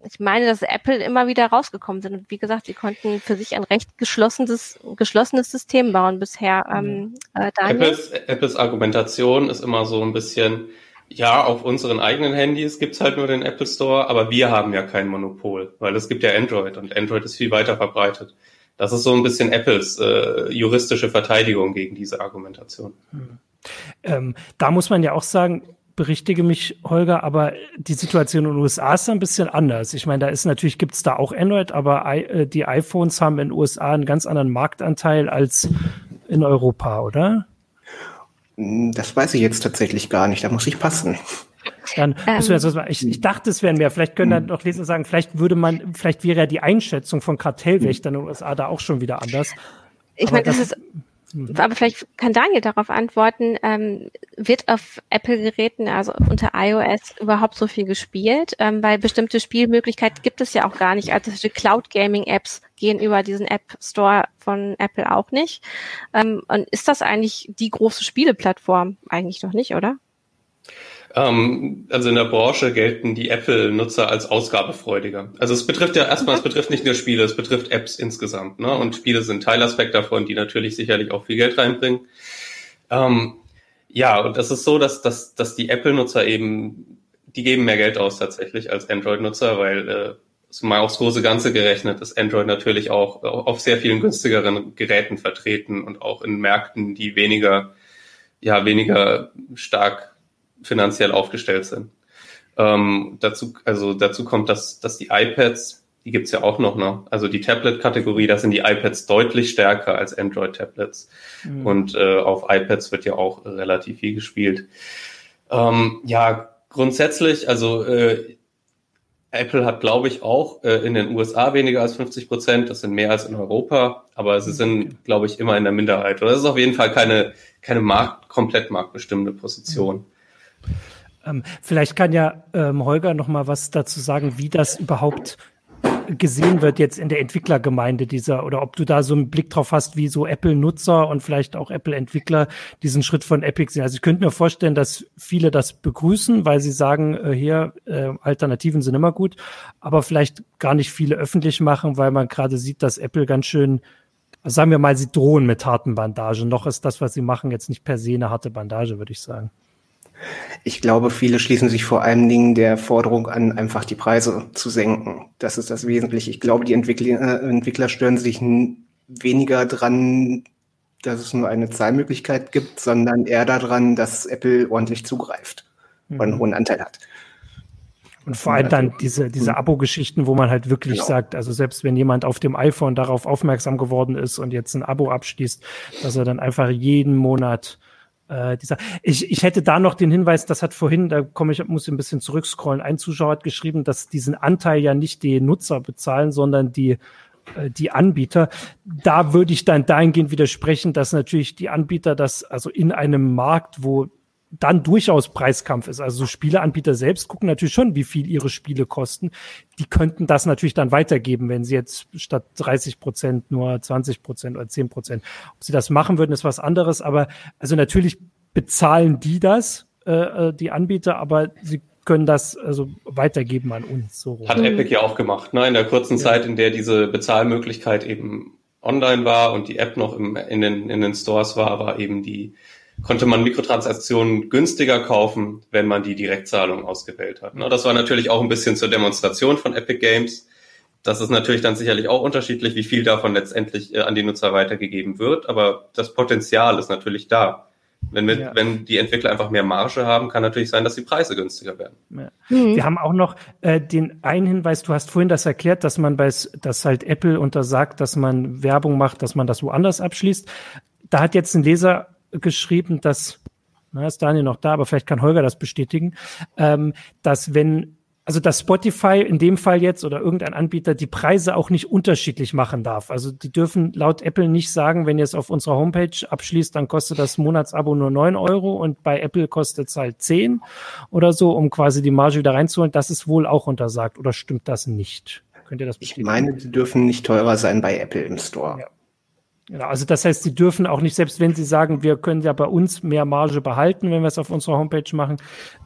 ich meine, dass Apple immer wieder rausgekommen sind. Und wie gesagt, sie konnten für sich ein recht geschlossenes, geschlossenes System bauen bisher. Ähm, äh, Apples, Apples Argumentation ist immer so ein bisschen, ja, auf unseren eigenen Handys gibt's halt nur den Apple Store, aber wir haben ja kein Monopol, weil es gibt ja Android und Android ist viel weiter verbreitet. Das ist so ein bisschen Apples äh, juristische Verteidigung gegen diese Argumentation. Hm. Ähm, da muss man ja auch sagen, berichtige mich, Holger, aber die Situation in den USA ist ein bisschen anders. Ich meine, da ist natürlich, gibt es da auch Android, aber äh, die iPhones haben in den USA einen ganz anderen Marktanteil als in Europa, oder? Hm, das weiß ich jetzt tatsächlich gar nicht, da muss ich passen. Dann ähm, müssen wir jetzt was machen. Ich, ich dachte, es wären mehr. Vielleicht können dann hm. noch Leser sagen, vielleicht würde man, vielleicht wäre ja die Einschätzung von Kartellwächtern in den USA da auch schon wieder anders. Ich meine, das, das ist. Aber vielleicht kann Daniel darauf antworten, ähm, wird auf Apple-Geräten, also unter iOS, überhaupt so viel gespielt? Ähm, weil bestimmte Spielmöglichkeiten gibt es ja auch gar nicht. Also Cloud-Gaming-Apps gehen über diesen App Store von Apple auch nicht. Ähm, und ist das eigentlich die große Spieleplattform? Eigentlich noch nicht, oder? Ähm, also in der Branche gelten die Apple-Nutzer als ausgabefreudiger. Also es betrifft ja erstmal, es betrifft nicht nur Spiele, es betrifft Apps insgesamt. Ne? Und Spiele sind Teilaspekt davon, die natürlich sicherlich auch viel Geld reinbringen. Ähm, ja, und das ist so, dass, dass, dass die Apple-Nutzer eben, die geben mehr Geld aus tatsächlich als Android-Nutzer, weil äh, mal aufs große Ganze gerechnet ist Android natürlich auch auf sehr vielen günstigeren Geräten vertreten und auch in Märkten, die weniger, ja, weniger stark finanziell aufgestellt sind. Ähm, dazu, also dazu kommt, dass, dass die iPads, die gibt's ja auch noch, ne? Also die Tablet-Kategorie, da sind die iPads deutlich stärker als Android-Tablets. Mhm. Und äh, auf iPads wird ja auch relativ viel gespielt. Ähm, ja, grundsätzlich, also äh, Apple hat, glaube ich, auch äh, in den USA weniger als 50 Prozent. Das sind mehr als in Europa, aber sie sind, glaube ich, immer in der Minderheit. Oder das ist auf jeden Fall keine, keine Markt, komplett marktbestimmende Position. Ähm, vielleicht kann ja ähm, Holger noch mal was dazu sagen, wie das überhaupt gesehen wird jetzt in der Entwicklergemeinde dieser oder ob du da so einen Blick drauf hast, wie so Apple-Nutzer und vielleicht auch Apple-Entwickler diesen Schritt von Epic sehen. Also ich könnte mir vorstellen, dass viele das begrüßen, weil sie sagen, äh, hier äh, Alternativen sind immer gut, aber vielleicht gar nicht viele öffentlich machen, weil man gerade sieht, dass Apple ganz schön sagen wir mal, sie drohen mit harten Bandagen. Noch ist das, was sie machen, jetzt nicht per se eine harte Bandage, würde ich sagen. Ich glaube, viele schließen sich vor allen Dingen der Forderung an, einfach die Preise zu senken. Das ist das Wesentliche. Ich glaube, die Entwickler, äh, Entwickler stören sich weniger dran, dass es nur eine Zahlmöglichkeit gibt, sondern eher daran, dass Apple ordentlich zugreift mhm. und einen hohen Anteil hat. Und vor allem dann diese, diese mhm. Abo-Geschichten, wo man halt wirklich genau. sagt, also selbst wenn jemand auf dem iPhone darauf aufmerksam geworden ist und jetzt ein Abo abschließt, dass er dann einfach jeden Monat äh, dieser, ich, ich hätte da noch den Hinweis, das hat vorhin, da komme ich, muss ich ein bisschen zurückscrollen, ein Zuschauer hat geschrieben, dass diesen Anteil ja nicht die Nutzer bezahlen, sondern die äh, die Anbieter. Da würde ich dann dahingehend widersprechen, dass natürlich die Anbieter das, also in einem Markt, wo dann durchaus Preiskampf ist. Also so Spieleanbieter selbst gucken natürlich schon, wie viel ihre Spiele kosten. Die könnten das natürlich dann weitergeben, wenn sie jetzt statt 30 Prozent nur 20 Prozent oder 10 Prozent. Ob sie das machen würden, ist was anderes. Aber also natürlich bezahlen die das äh, die Anbieter, aber sie können das also weitergeben an uns. So Hat Epic ja auch gemacht, ne? In der kurzen ja. Zeit, in der diese Bezahlmöglichkeit eben online war und die App noch im, in, den, in den Stores war, war eben die, konnte man Mikrotransaktionen günstiger kaufen, wenn man die Direktzahlung ausgewählt hat. Ne? Das war natürlich auch ein bisschen zur Demonstration von Epic Games. Das ist natürlich dann sicherlich auch unterschiedlich, wie viel davon letztendlich äh, an die Nutzer weitergegeben wird, aber das Potenzial ist natürlich da. Wenn, wir, ja. wenn die Entwickler einfach mehr Marge haben, kann natürlich sein, dass die Preise günstiger werden. Ja. Mhm. Wir haben auch noch äh, den einen Hinweis, du hast vorhin das erklärt, dass man bei, dass halt Apple untersagt, dass man Werbung macht, dass man das woanders abschließt. Da hat jetzt ein Leser geschrieben, dass, na, ist Daniel noch da, aber vielleicht kann Holger das bestätigen, ähm, dass wenn also dass Spotify in dem Fall jetzt oder irgendein Anbieter die Preise auch nicht unterschiedlich machen darf. Also die dürfen laut Apple nicht sagen, wenn ihr es auf unserer Homepage abschließt, dann kostet das Monatsabo nur neun Euro und bei Apple kostet es halt zehn oder so, um quasi die Marge wieder reinzuholen. Das ist wohl auch untersagt oder stimmt das nicht? Könnt ihr das bestätigen? Ich meine, die dürfen nicht teurer sein bei Apple im Store. Ja. Genau, also das heißt, sie dürfen auch nicht, selbst wenn sie sagen, wir können ja bei uns mehr Marge behalten, wenn wir es auf unserer Homepage machen,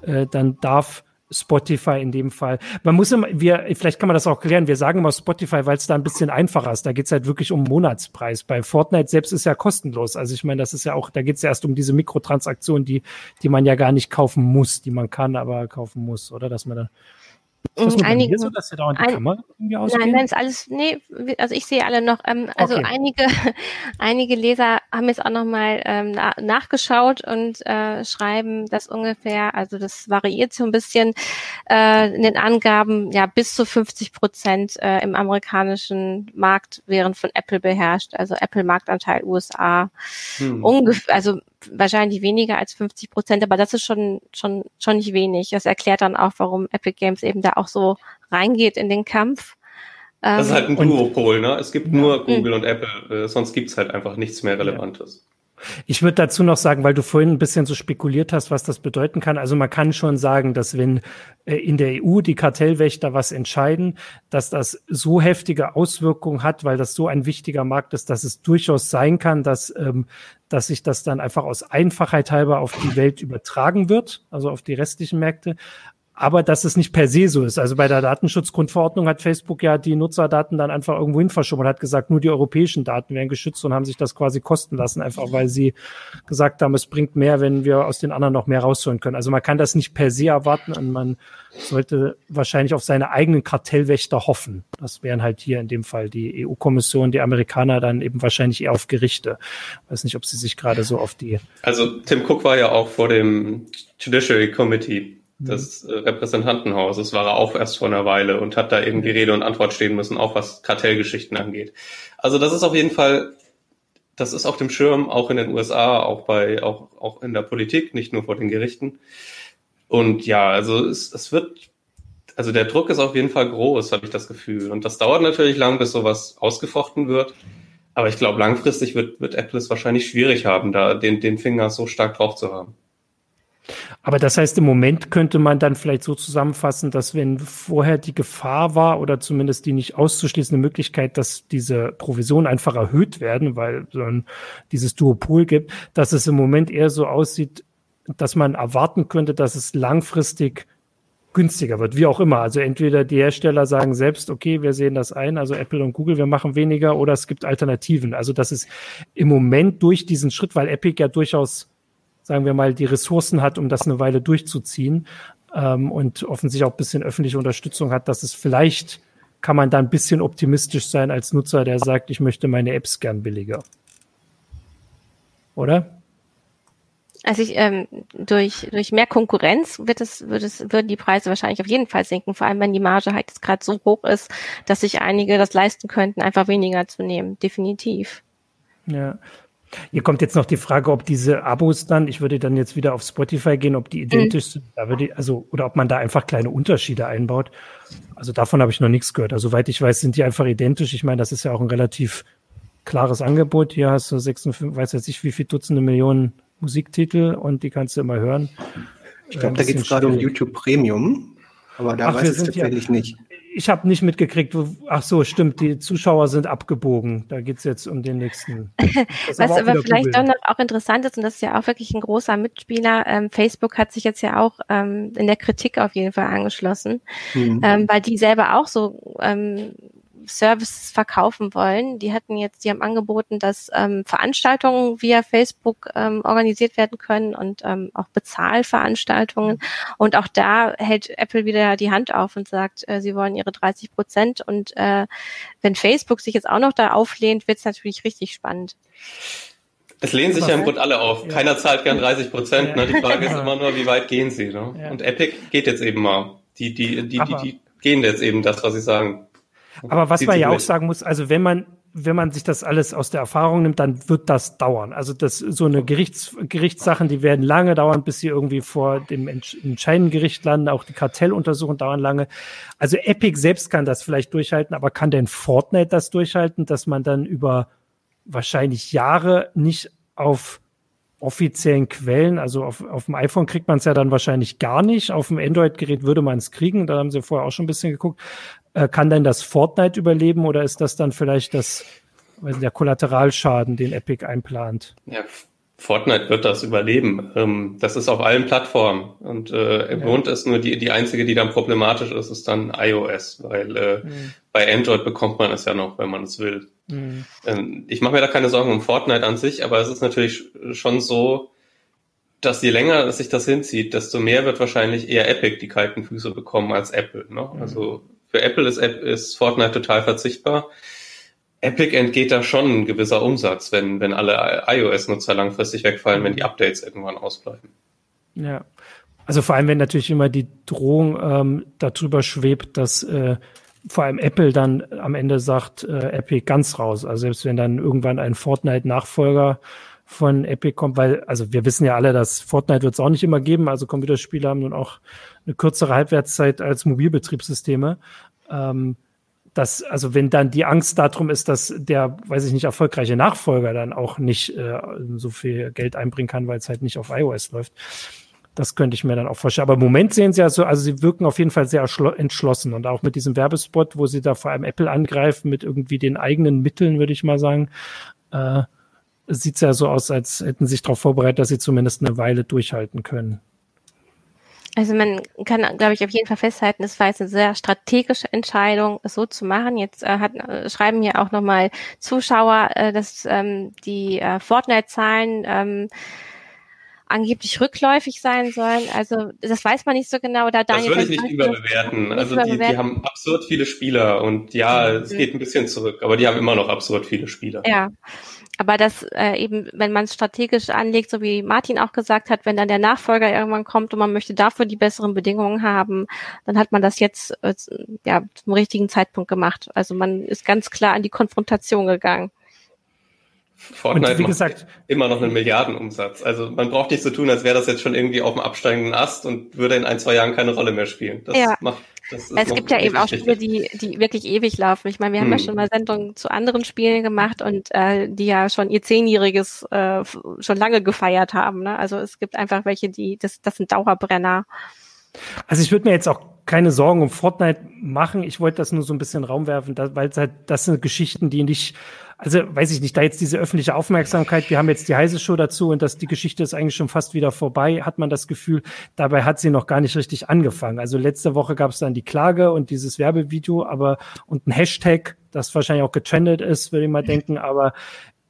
äh, dann darf Spotify in dem Fall. Man muss immer, wir, vielleicht kann man das auch klären, wir sagen immer Spotify, weil es da ein bisschen einfacher ist. Da geht es halt wirklich um Monatspreis. Bei Fortnite selbst ist ja kostenlos. Also ich meine, das ist ja auch, da geht es ja erst um diese Mikrotransaktion, die, die man ja gar nicht kaufen muss, die man kann, aber kaufen muss, oder? Dass man da ist das einige, so, dass ihr da die ein, Kamera irgendwie ausgehen? Nein, nein, ist alles, nee, also ich sehe alle noch. Ähm, also okay. einige, [LAUGHS] einige Leser haben jetzt auch nochmal ähm, na, nachgeschaut und äh, schreiben, dass ungefähr, also das variiert so ein bisschen äh, in den Angaben, ja, bis zu 50 Prozent äh, im amerikanischen Markt wären von Apple beherrscht, also Apple Marktanteil USA. Hm. Ungefähr, also wahrscheinlich weniger als 50 Prozent, aber das ist schon, schon, schon nicht wenig. Das erklärt dann auch, warum Epic Games eben da auch so reingeht in den Kampf. Das ist halt ein ähm, Duopol, ne? Es gibt nur Google und Apple, äh, sonst gibt's halt einfach nichts mehr Relevantes. Ich würde dazu noch sagen, weil du vorhin ein bisschen so spekuliert hast, was das bedeuten kann. Also man kann schon sagen, dass wenn äh, in der EU die Kartellwächter was entscheiden, dass das so heftige Auswirkungen hat, weil das so ein wichtiger Markt ist, dass es durchaus sein kann, dass, ähm, dass sich das dann einfach aus Einfachheit halber auf die Welt übertragen wird, also auf die restlichen Märkte aber dass es nicht per se so ist. Also bei der Datenschutzgrundverordnung hat Facebook ja die Nutzerdaten dann einfach irgendwo hin verschoben und hat gesagt, nur die europäischen Daten werden geschützt und haben sich das quasi kosten lassen, einfach weil sie gesagt haben, es bringt mehr, wenn wir aus den anderen noch mehr rausholen können. Also man kann das nicht per se erwarten und man sollte wahrscheinlich auf seine eigenen Kartellwächter hoffen. Das wären halt hier in dem Fall die EU-Kommission, die Amerikaner dann eben wahrscheinlich eher auf Gerichte. Ich weiß nicht, ob sie sich gerade so auf die. Also Tim Cook war ja auch vor dem Judiciary Committee des äh, Repräsentantenhauses war er auch erst vor einer Weile und hat da irgendwie Rede und Antwort stehen müssen, auch was Kartellgeschichten angeht. Also das ist auf jeden Fall, das ist auf dem Schirm, auch in den USA, auch bei, auch, auch in der Politik, nicht nur vor den Gerichten. Und ja, also es, es wird, also der Druck ist auf jeden Fall groß, habe ich das Gefühl. Und das dauert natürlich lang, bis sowas ausgefochten wird. Aber ich glaube, langfristig wird, wird Apple es wahrscheinlich schwierig haben, da den, den Finger so stark drauf zu haben. Aber das heißt, im Moment könnte man dann vielleicht so zusammenfassen, dass wenn vorher die Gefahr war oder zumindest die nicht auszuschließende Möglichkeit, dass diese Provisionen einfach erhöht werden, weil so ein, dieses Duopol gibt, dass es im Moment eher so aussieht, dass man erwarten könnte, dass es langfristig günstiger wird, wie auch immer. Also entweder die Hersteller sagen selbst, okay, wir sehen das ein, also Apple und Google, wir machen weniger, oder es gibt Alternativen. Also das ist im Moment durch diesen Schritt, weil Epic ja durchaus sagen wir mal, die Ressourcen hat, um das eine Weile durchzuziehen ähm, und offensichtlich auch ein bisschen öffentliche Unterstützung hat, dass es vielleicht kann man da ein bisschen optimistisch sein als Nutzer, der sagt, ich möchte meine Apps gern billiger. Oder? Also ich, ähm, durch, durch mehr Konkurrenz wird es, wird es, würden die Preise wahrscheinlich auf jeden Fall sinken, vor allem wenn die Marge halt jetzt gerade so hoch ist, dass sich einige das leisten könnten, einfach weniger zu nehmen. Definitiv. Ja. Hier kommt jetzt noch die Frage, ob diese Abos dann, ich würde dann jetzt wieder auf Spotify gehen, ob die identisch mhm. sind, da würde, also, oder ob man da einfach kleine Unterschiede einbaut. Also davon habe ich noch nichts gehört. Also, soweit ich weiß, sind die einfach identisch. Ich meine, das ist ja auch ein relativ klares Angebot. Hier hast du 56, weiß jetzt nicht, wie viele Dutzende Millionen Musiktitel und die kannst du immer hören. Ich glaube, da geht es gerade um YouTube Premium, aber da Ach, weiß ich tatsächlich ja, nicht ich habe nicht mitgekriegt, wo, ach so, stimmt, die Zuschauer sind abgebogen. Da geht's jetzt um den nächsten. [LAUGHS] Was aber, aber vielleicht auch, noch, auch interessant ist, und das ist ja auch wirklich ein großer Mitspieler, ähm, Facebook hat sich jetzt ja auch ähm, in der Kritik auf jeden Fall angeschlossen, mhm. ähm, weil die selber auch so ähm, Services verkaufen wollen. Die hatten jetzt, die haben angeboten, dass ähm, Veranstaltungen via Facebook ähm, organisiert werden können und ähm, auch Bezahlveranstaltungen. Und auch da hält Apple wieder die Hand auf und sagt, äh, sie wollen ihre 30 Prozent. Und äh, wenn Facebook sich jetzt auch noch da auflehnt, wird es natürlich richtig spannend. Es lehnen sich ja im Grunde alle auf. Ja. Keiner zahlt gern 30 Prozent. Ne? Die Frage ist immer nur, wie weit gehen sie. Ne? Ja. Und Epic geht jetzt eben mal. Die, die, die, die, die gehen jetzt eben das, was sie sagen. Aber was man ja auch sagen muss, also wenn man wenn man sich das alles aus der Erfahrung nimmt, dann wird das dauern. Also das so eine Gerichts, Gerichtssachen, die werden lange dauern, bis sie irgendwie vor dem entscheidenden Gericht landen. Auch die Kartelluntersuchungen dauern lange. Also Epic selbst kann das vielleicht durchhalten, aber kann denn Fortnite das durchhalten, dass man dann über wahrscheinlich Jahre nicht auf offiziellen Quellen, also auf, auf dem iPhone kriegt man es ja dann wahrscheinlich gar nicht, auf dem Android-Gerät würde man es kriegen, da haben sie vorher auch schon ein bisschen geguckt, äh, kann denn das Fortnite überleben oder ist das dann vielleicht das, der Kollateralschaden, den Epic einplant? Ja, Fortnite wird das überleben. Ähm, das ist auf allen Plattformen. Und äh, im ja. Grund ist nur die, die einzige, die dann problematisch ist, ist dann iOS, weil äh, mhm. bei Android bekommt man es ja noch, wenn man es will. Mhm. Ähm, ich mache mir da keine Sorgen um Fortnite an sich, aber es ist natürlich schon so, dass je länger sich das hinzieht, desto mehr wird wahrscheinlich eher Epic die kalten Füße bekommen als Apple. Ne? Mhm. Also für Apple ist, ist Fortnite total verzichtbar. Epic entgeht da schon ein gewisser Umsatz, wenn, wenn alle iOS-Nutzer langfristig wegfallen, wenn die Updates irgendwann ausbleiben. Ja. Also vor allem, wenn natürlich immer die Drohung ähm, darüber schwebt, dass äh, vor allem Apple dann am Ende sagt, äh, Epic ganz raus. Also selbst wenn dann irgendwann ein Fortnite-Nachfolger von Epic kommt, weil, also wir wissen ja alle, dass Fortnite wird es auch nicht immer geben. Also Computerspiele haben nun auch eine kürzere Halbwertszeit als Mobilbetriebssysteme. Ähm, dass, also wenn dann die Angst darum ist, dass der, weiß ich nicht, erfolgreiche Nachfolger dann auch nicht äh, so viel Geld einbringen kann, weil es halt nicht auf iOS läuft. Das könnte ich mir dann auch vorstellen. Aber im Moment sehen sie ja so, also sie wirken auf jeden Fall sehr entschlossen und auch mit diesem Werbespot, wo sie da vor allem Apple angreifen mit irgendwie den eigenen Mitteln, würde ich mal sagen, äh, sieht es ja so aus, als hätten sie sich darauf vorbereitet, dass sie zumindest eine Weile durchhalten können. Also man kann, glaube ich, auf jeden Fall festhalten, es war jetzt eine sehr strategische Entscheidung, es so zu machen. Jetzt äh, hat, äh, schreiben hier auch nochmal Zuschauer, äh, dass ähm, die äh, Fortnite-Zahlen ähm, angeblich rückläufig sein sollen. Also das weiß man nicht so genau. Oder Daniel, das würde ich nicht überbewerten. Nicht also überbewerten. Die, die, haben absurd viele Spieler und ja, mhm. es geht ein bisschen zurück, aber die haben immer noch absurd viele Spieler. Ja, aber das äh, eben, wenn man es strategisch anlegt, so wie Martin auch gesagt hat, wenn dann der Nachfolger irgendwann kommt und man möchte dafür die besseren Bedingungen haben, dann hat man das jetzt äh, ja zum richtigen Zeitpunkt gemacht. Also man ist ganz klar an die Konfrontation gegangen. Fortnite und wie gesagt, immer noch einen Milliardenumsatz. Also man braucht nicht so tun, als wäre das jetzt schon irgendwie auf dem absteigenden Ast und würde in ein, zwei Jahren keine Rolle mehr spielen. Das ja. macht es gibt ja eben auch Spiele, die, die wirklich ewig laufen. Ich meine, wir haben hm. ja schon mal Sendungen zu anderen Spielen gemacht und äh, die ja schon ihr Zehnjähriges äh, schon lange gefeiert haben. Ne? Also es gibt einfach welche, die, das, das sind Dauerbrenner. Also ich würde mir jetzt auch keine Sorgen um Fortnite machen. Ich wollte das nur so ein bisschen Raum werfen, weil halt, das sind Geschichten, die nicht also weiß ich nicht, da jetzt diese öffentliche Aufmerksamkeit, wir haben jetzt die heiße Show dazu und dass die Geschichte ist eigentlich schon fast wieder vorbei, hat man das Gefühl, dabei hat sie noch gar nicht richtig angefangen. Also letzte Woche gab es dann die Klage und dieses Werbevideo, aber und ein Hashtag, das wahrscheinlich auch getrendet ist, würde ich mal denken, aber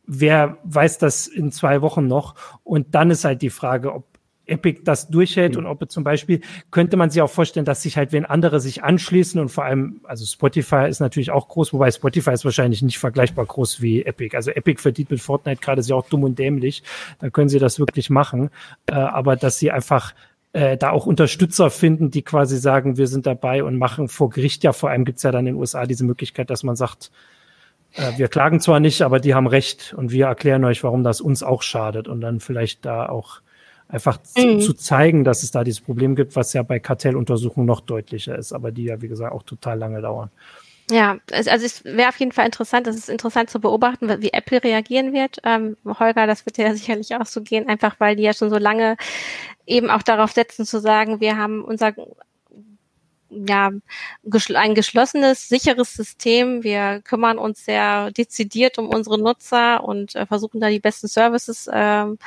wer weiß das in zwei Wochen noch? Und dann ist halt die Frage, ob Epic das durchhält mhm. und ob zum Beispiel könnte man sich auch vorstellen, dass sich halt, wenn andere sich anschließen und vor allem, also Spotify ist natürlich auch groß, wobei Spotify ist wahrscheinlich nicht vergleichbar groß wie Epic. Also Epic verdient mit Fortnite gerade sehr auch dumm und dämlich. Da können sie das wirklich machen. Äh, aber dass sie einfach äh, da auch Unterstützer finden, die quasi sagen, wir sind dabei und machen vor Gericht ja, vor allem gibt's ja dann in den USA diese Möglichkeit, dass man sagt, äh, wir klagen zwar nicht, aber die haben recht und wir erklären euch, warum das uns auch schadet und dann vielleicht da auch einfach mhm. zu, zeigen, dass es da dieses Problem gibt, was ja bei Kartelluntersuchungen noch deutlicher ist, aber die ja, wie gesagt, auch total lange dauern. Ja, also es wäre auf jeden Fall interessant, es ist interessant zu beobachten, wie Apple reagieren wird. Ähm, Holger, das wird ja [LAUGHS] sicherlich auch so gehen, einfach weil die ja schon so lange eben auch darauf setzen zu sagen, wir haben unser ja, ein geschlossenes, sicheres System. Wir kümmern uns sehr dezidiert um unsere Nutzer und äh, versuchen da die besten Services ähm,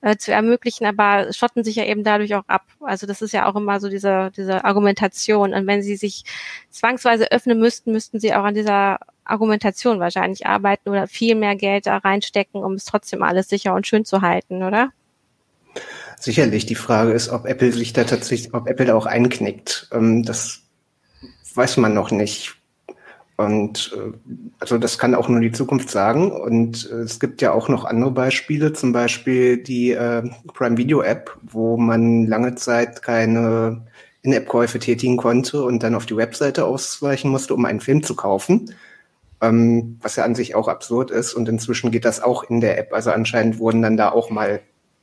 äh, zu ermöglichen, aber schotten sich ja eben dadurch auch ab. Also das ist ja auch immer so diese, diese Argumentation. Und wenn sie sich zwangsweise öffnen müssten, müssten sie auch an dieser Argumentation wahrscheinlich arbeiten oder viel mehr Geld da reinstecken, um es trotzdem alles sicher und schön zu halten, oder? Sicherlich. Die Frage ist, ob Apple sich da tatsächlich, ob Apple da auch einknickt. Ähm, das weiß man noch nicht. Und äh, also das kann auch nur die Zukunft sagen. Und äh, es gibt ja auch noch andere Beispiele, zum Beispiel die äh, Prime Video App, wo man lange Zeit keine In-App-Käufe tätigen konnte und dann auf die Webseite ausweichen musste, um einen Film zu kaufen. Ähm, was ja an sich auch absurd ist. Und inzwischen geht das auch in der App. Also anscheinend wurden dann da auch mal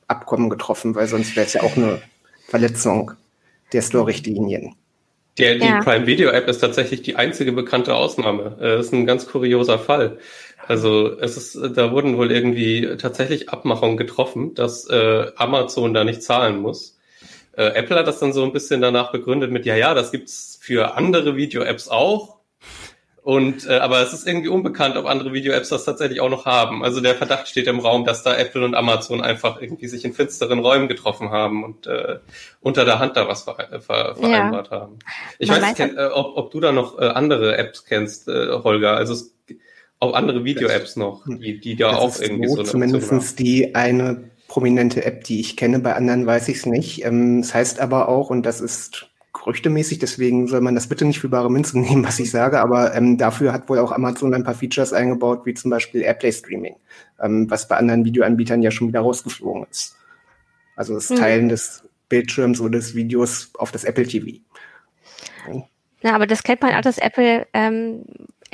Abkommen getroffen, weil sonst wäre es ja auch eine Verletzung der Store-Richtlinien. Der, die ja. Prime Video App ist tatsächlich die einzige bekannte Ausnahme. Äh, das ist ein ganz kurioser Fall. Also es ist, da wurden wohl irgendwie tatsächlich Abmachungen getroffen, dass äh, Amazon da nicht zahlen muss. Äh, Apple hat das dann so ein bisschen danach begründet mit, ja, ja, das gibt's für andere Video-Apps auch. Und äh, aber es ist irgendwie unbekannt, ob andere Video-Apps das tatsächlich auch noch haben. Also der Verdacht steht im Raum, dass da Apple und Amazon einfach irgendwie sich in finsteren Räumen getroffen haben und äh, unter der Hand da was ver ver vereinbart ja. haben. Ich Man weiß nicht, kenn, äh, ob, ob du da noch äh, andere Apps kennst, äh, Holger. Also es, auch andere Video-Apps noch, die, die da das auch irgendwie so, so zumindest die eine prominente App, die ich kenne. Bei anderen weiß ich es nicht. Ähm, es heißt aber auch, und das ist gerüchtemäßig, deswegen soll man das bitte nicht für bare Münze [LAUGHS] nehmen, was ich sage, aber ähm, dafür hat wohl auch Amazon ein paar Features eingebaut, wie zum Beispiel Airplay Streaming, ähm, was bei anderen Videoanbietern ja schon wieder rausgeflogen ist. Also das hm. Teilen des Bildschirms oder des Videos auf das Apple TV. Na, aber das kennt man auch, dass Apple ähm,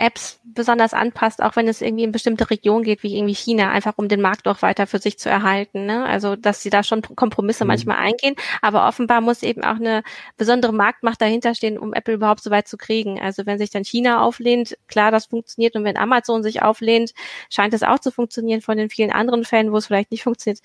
Apps besonders anpasst, auch wenn es irgendwie in bestimmte Regionen geht, wie irgendwie China, einfach um den Markt auch weiter für sich zu erhalten. Ne? Also dass sie da schon Kompromisse mhm. manchmal eingehen, aber offenbar muss eben auch eine besondere Marktmacht dahinter stehen, um Apple überhaupt so weit zu kriegen. Also wenn sich dann China auflehnt, klar, das funktioniert und wenn Amazon sich auflehnt, scheint es auch zu funktionieren von den vielen anderen Fällen, wo es vielleicht nicht funktioniert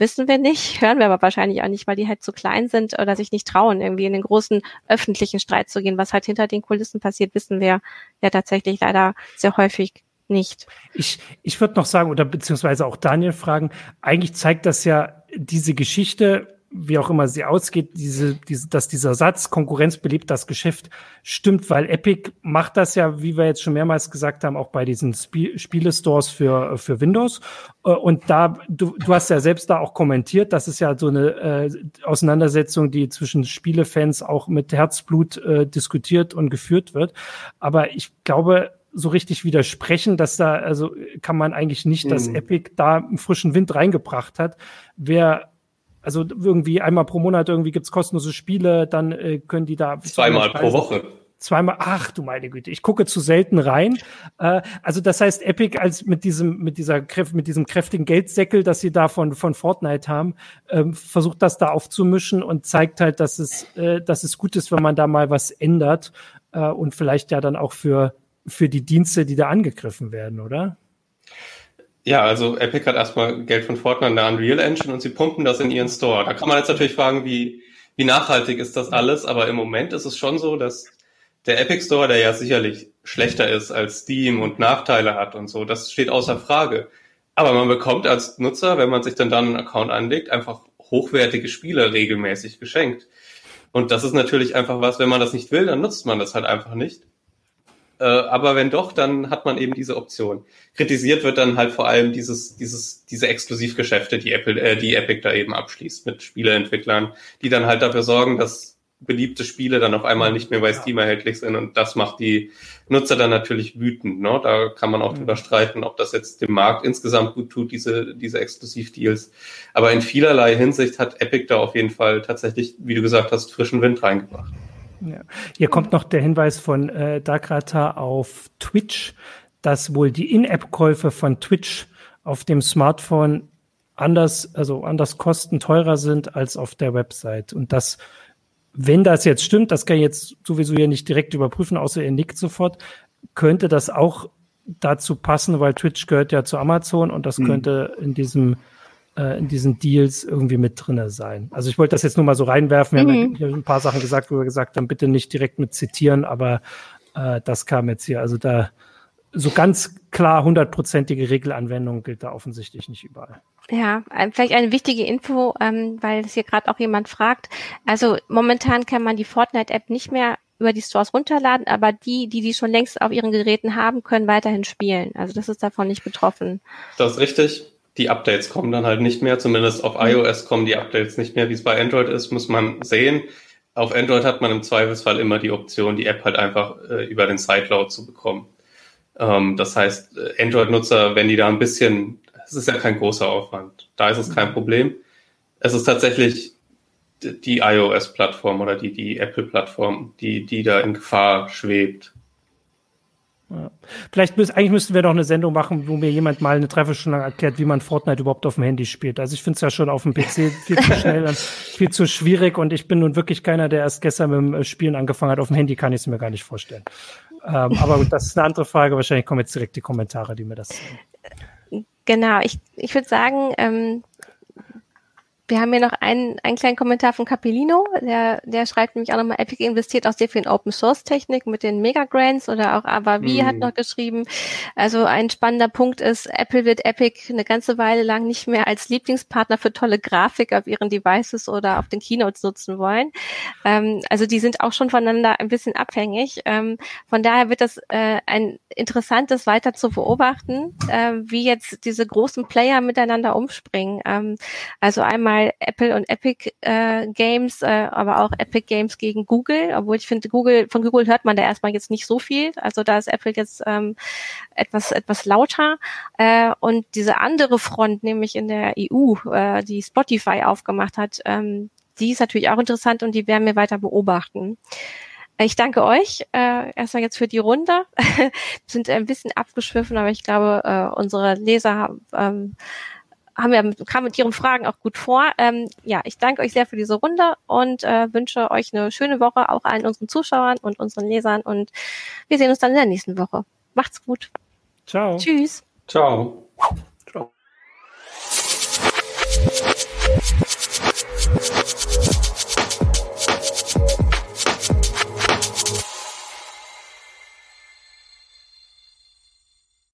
wissen wir nicht, [LAUGHS] hören wir aber wahrscheinlich auch nicht, weil die halt zu klein sind oder sich nicht trauen, irgendwie in den großen öffentlichen Streit zu gehen. Was halt hinter den Kulissen passiert, wissen wir ja tatsächlich leider sehr häufig nicht. Ich, ich würde noch sagen, oder beziehungsweise auch Daniel fragen, eigentlich zeigt das ja diese Geschichte, wie auch immer sie ausgeht, diese, diese, dass dieser Satz Konkurrenz belebt das Geschäft stimmt, weil Epic macht das ja, wie wir jetzt schon mehrmals gesagt haben, auch bei diesen Sp Spielestores für, für Windows. Äh, und da, du, du hast ja selbst da auch kommentiert, das ist ja so eine äh, Auseinandersetzung, die zwischen Spielefans auch mit Herzblut äh, diskutiert und geführt wird. Aber ich glaube, so richtig widersprechen, dass da, also kann man eigentlich nicht, dass Epic da einen frischen Wind reingebracht hat. Wer also irgendwie einmal pro Monat irgendwie gibt's kostenlose Spiele, dann äh, können die da zweimal pro Woche. Zweimal, ach du meine Güte, ich gucke zu selten rein. Äh, also das heißt, Epic als mit diesem, mit dieser mit diesem kräftigen Geldsäckel, das sie da von, von Fortnite haben, ähm, versucht das da aufzumischen und zeigt halt, dass es, äh, dass es gut ist, wenn man da mal was ändert äh, und vielleicht ja dann auch für, für die Dienste, die da angegriffen werden, oder? Ja, also Epic hat erstmal Geld von Fortnite in der Unreal Engine und sie pumpen das in ihren Store. Da kann man jetzt natürlich fragen, wie, wie nachhaltig ist das alles, aber im Moment ist es schon so, dass der Epic Store, der ja sicherlich schlechter ist als Steam und Nachteile hat und so, das steht außer Frage. Aber man bekommt als Nutzer, wenn man sich dann dann einen Account anlegt, einfach hochwertige Spiele regelmäßig geschenkt. Und das ist natürlich einfach was, wenn man das nicht will, dann nutzt man das halt einfach nicht. Äh, aber wenn doch, dann hat man eben diese Option. Kritisiert wird dann halt vor allem dieses, dieses, diese Exklusivgeschäfte, die Apple, äh, die Epic da eben abschließt mit Spieleentwicklern, die dann halt dafür sorgen, dass beliebte Spiele dann auf einmal nicht mehr bei Steam erhältlich sind und das macht die Nutzer dann natürlich wütend. Ne? Da kann man auch mhm. drüber streiten, ob das jetzt dem Markt insgesamt gut tut, diese, diese Exklusivdeals. Aber in vielerlei Hinsicht hat Epic da auf jeden Fall tatsächlich, wie du gesagt hast, frischen Wind reingebracht. Ja. Hier kommt noch der Hinweis von äh, Dagrata auf Twitch, dass wohl die In-App-Käufe von Twitch auf dem Smartphone anders, also anders kosten teurer sind als auf der Website. Und das, wenn das jetzt stimmt, das kann ich jetzt sowieso hier nicht direkt überprüfen, außer ihr nickt sofort, könnte das auch dazu passen, weil Twitch gehört ja zu Amazon und das hm. könnte in diesem äh, in diesen Deals irgendwie mit drinne sein. Also ich wollte das jetzt nur mal so reinwerfen. Wir mhm. haben ja ein paar Sachen gesagt, wo wir gesagt haben, bitte nicht direkt mit zitieren, aber äh, das kam jetzt hier. Also da so ganz klar hundertprozentige Regelanwendung gilt da offensichtlich nicht überall. Ja, vielleicht eine wichtige Info, ähm, weil es hier gerade auch jemand fragt. Also momentan kann man die Fortnite-App nicht mehr über die Stores runterladen, aber die, die die schon längst auf ihren Geräten haben, können weiterhin spielen. Also das ist davon nicht betroffen. Das ist richtig. Die Updates kommen dann halt nicht mehr. Zumindest auf mhm. iOS kommen die Updates nicht mehr. Wie es bei Android ist, muss man sehen. Auf Android hat man im Zweifelsfall immer die Option, die App halt einfach äh, über den Sideload zu bekommen. Ähm, das heißt, äh, Android-Nutzer, wenn die da ein bisschen, es ist ja kein großer Aufwand, da ist es kein mhm. Problem. Es ist tatsächlich die iOS-Plattform oder die, die Apple-Plattform, die, die da in Gefahr schwebt. Vielleicht müß, eigentlich müssten wir doch eine Sendung machen, wo mir jemand mal eine Dreiviertelstunde lang erklärt, wie man Fortnite überhaupt auf dem Handy spielt. Also ich finde es ja schon auf dem PC viel zu schnell und viel zu schwierig und ich bin nun wirklich keiner, der erst gestern mit dem äh, Spielen angefangen hat. Auf dem Handy kann ich es mir gar nicht vorstellen. Ähm, aber gut, das ist eine andere Frage. Wahrscheinlich kommen jetzt direkt die Kommentare, die mir das sagen. Genau, ich, ich würde sagen, ähm, wir haben hier noch einen, einen kleinen Kommentar von Capellino, der, der schreibt nämlich auch nochmal, Epic investiert auch sehr viel in Open Source Technik mit den Mega Grants oder auch Avavi mm. hat noch geschrieben. Also ein spannender Punkt ist, Apple wird Epic eine ganze Weile lang nicht mehr als Lieblingspartner für tolle Grafik auf ihren Devices oder auf den Keynotes nutzen wollen. Ähm, also die sind auch schon voneinander ein bisschen abhängig. Ähm, von daher wird das äh, ein interessantes weiter zu beobachten, äh, wie jetzt diese großen Player miteinander umspringen. Ähm, also einmal mal Apple und Epic äh, Games, äh, aber auch Epic Games gegen Google, obwohl ich finde, Google, von Google hört man da erstmal jetzt nicht so viel. Also da ist Apple jetzt ähm, etwas, etwas lauter. Äh, und diese andere Front, nämlich in der EU, äh, die Spotify aufgemacht hat, ähm, die ist natürlich auch interessant und die werden wir weiter beobachten. Ich danke euch äh, erstmal jetzt für die Runde. [LAUGHS] sind ein bisschen abgeschwiffen, aber ich glaube, äh, unsere Leser ähm, haben wir, kam mit Ihren Fragen auch gut vor. Ähm, ja, ich danke euch sehr für diese Runde und äh, wünsche euch eine schöne Woche, auch allen unseren Zuschauern und unseren Lesern. Und wir sehen uns dann in der nächsten Woche. Macht's gut. Ciao. Tschüss. Ciao.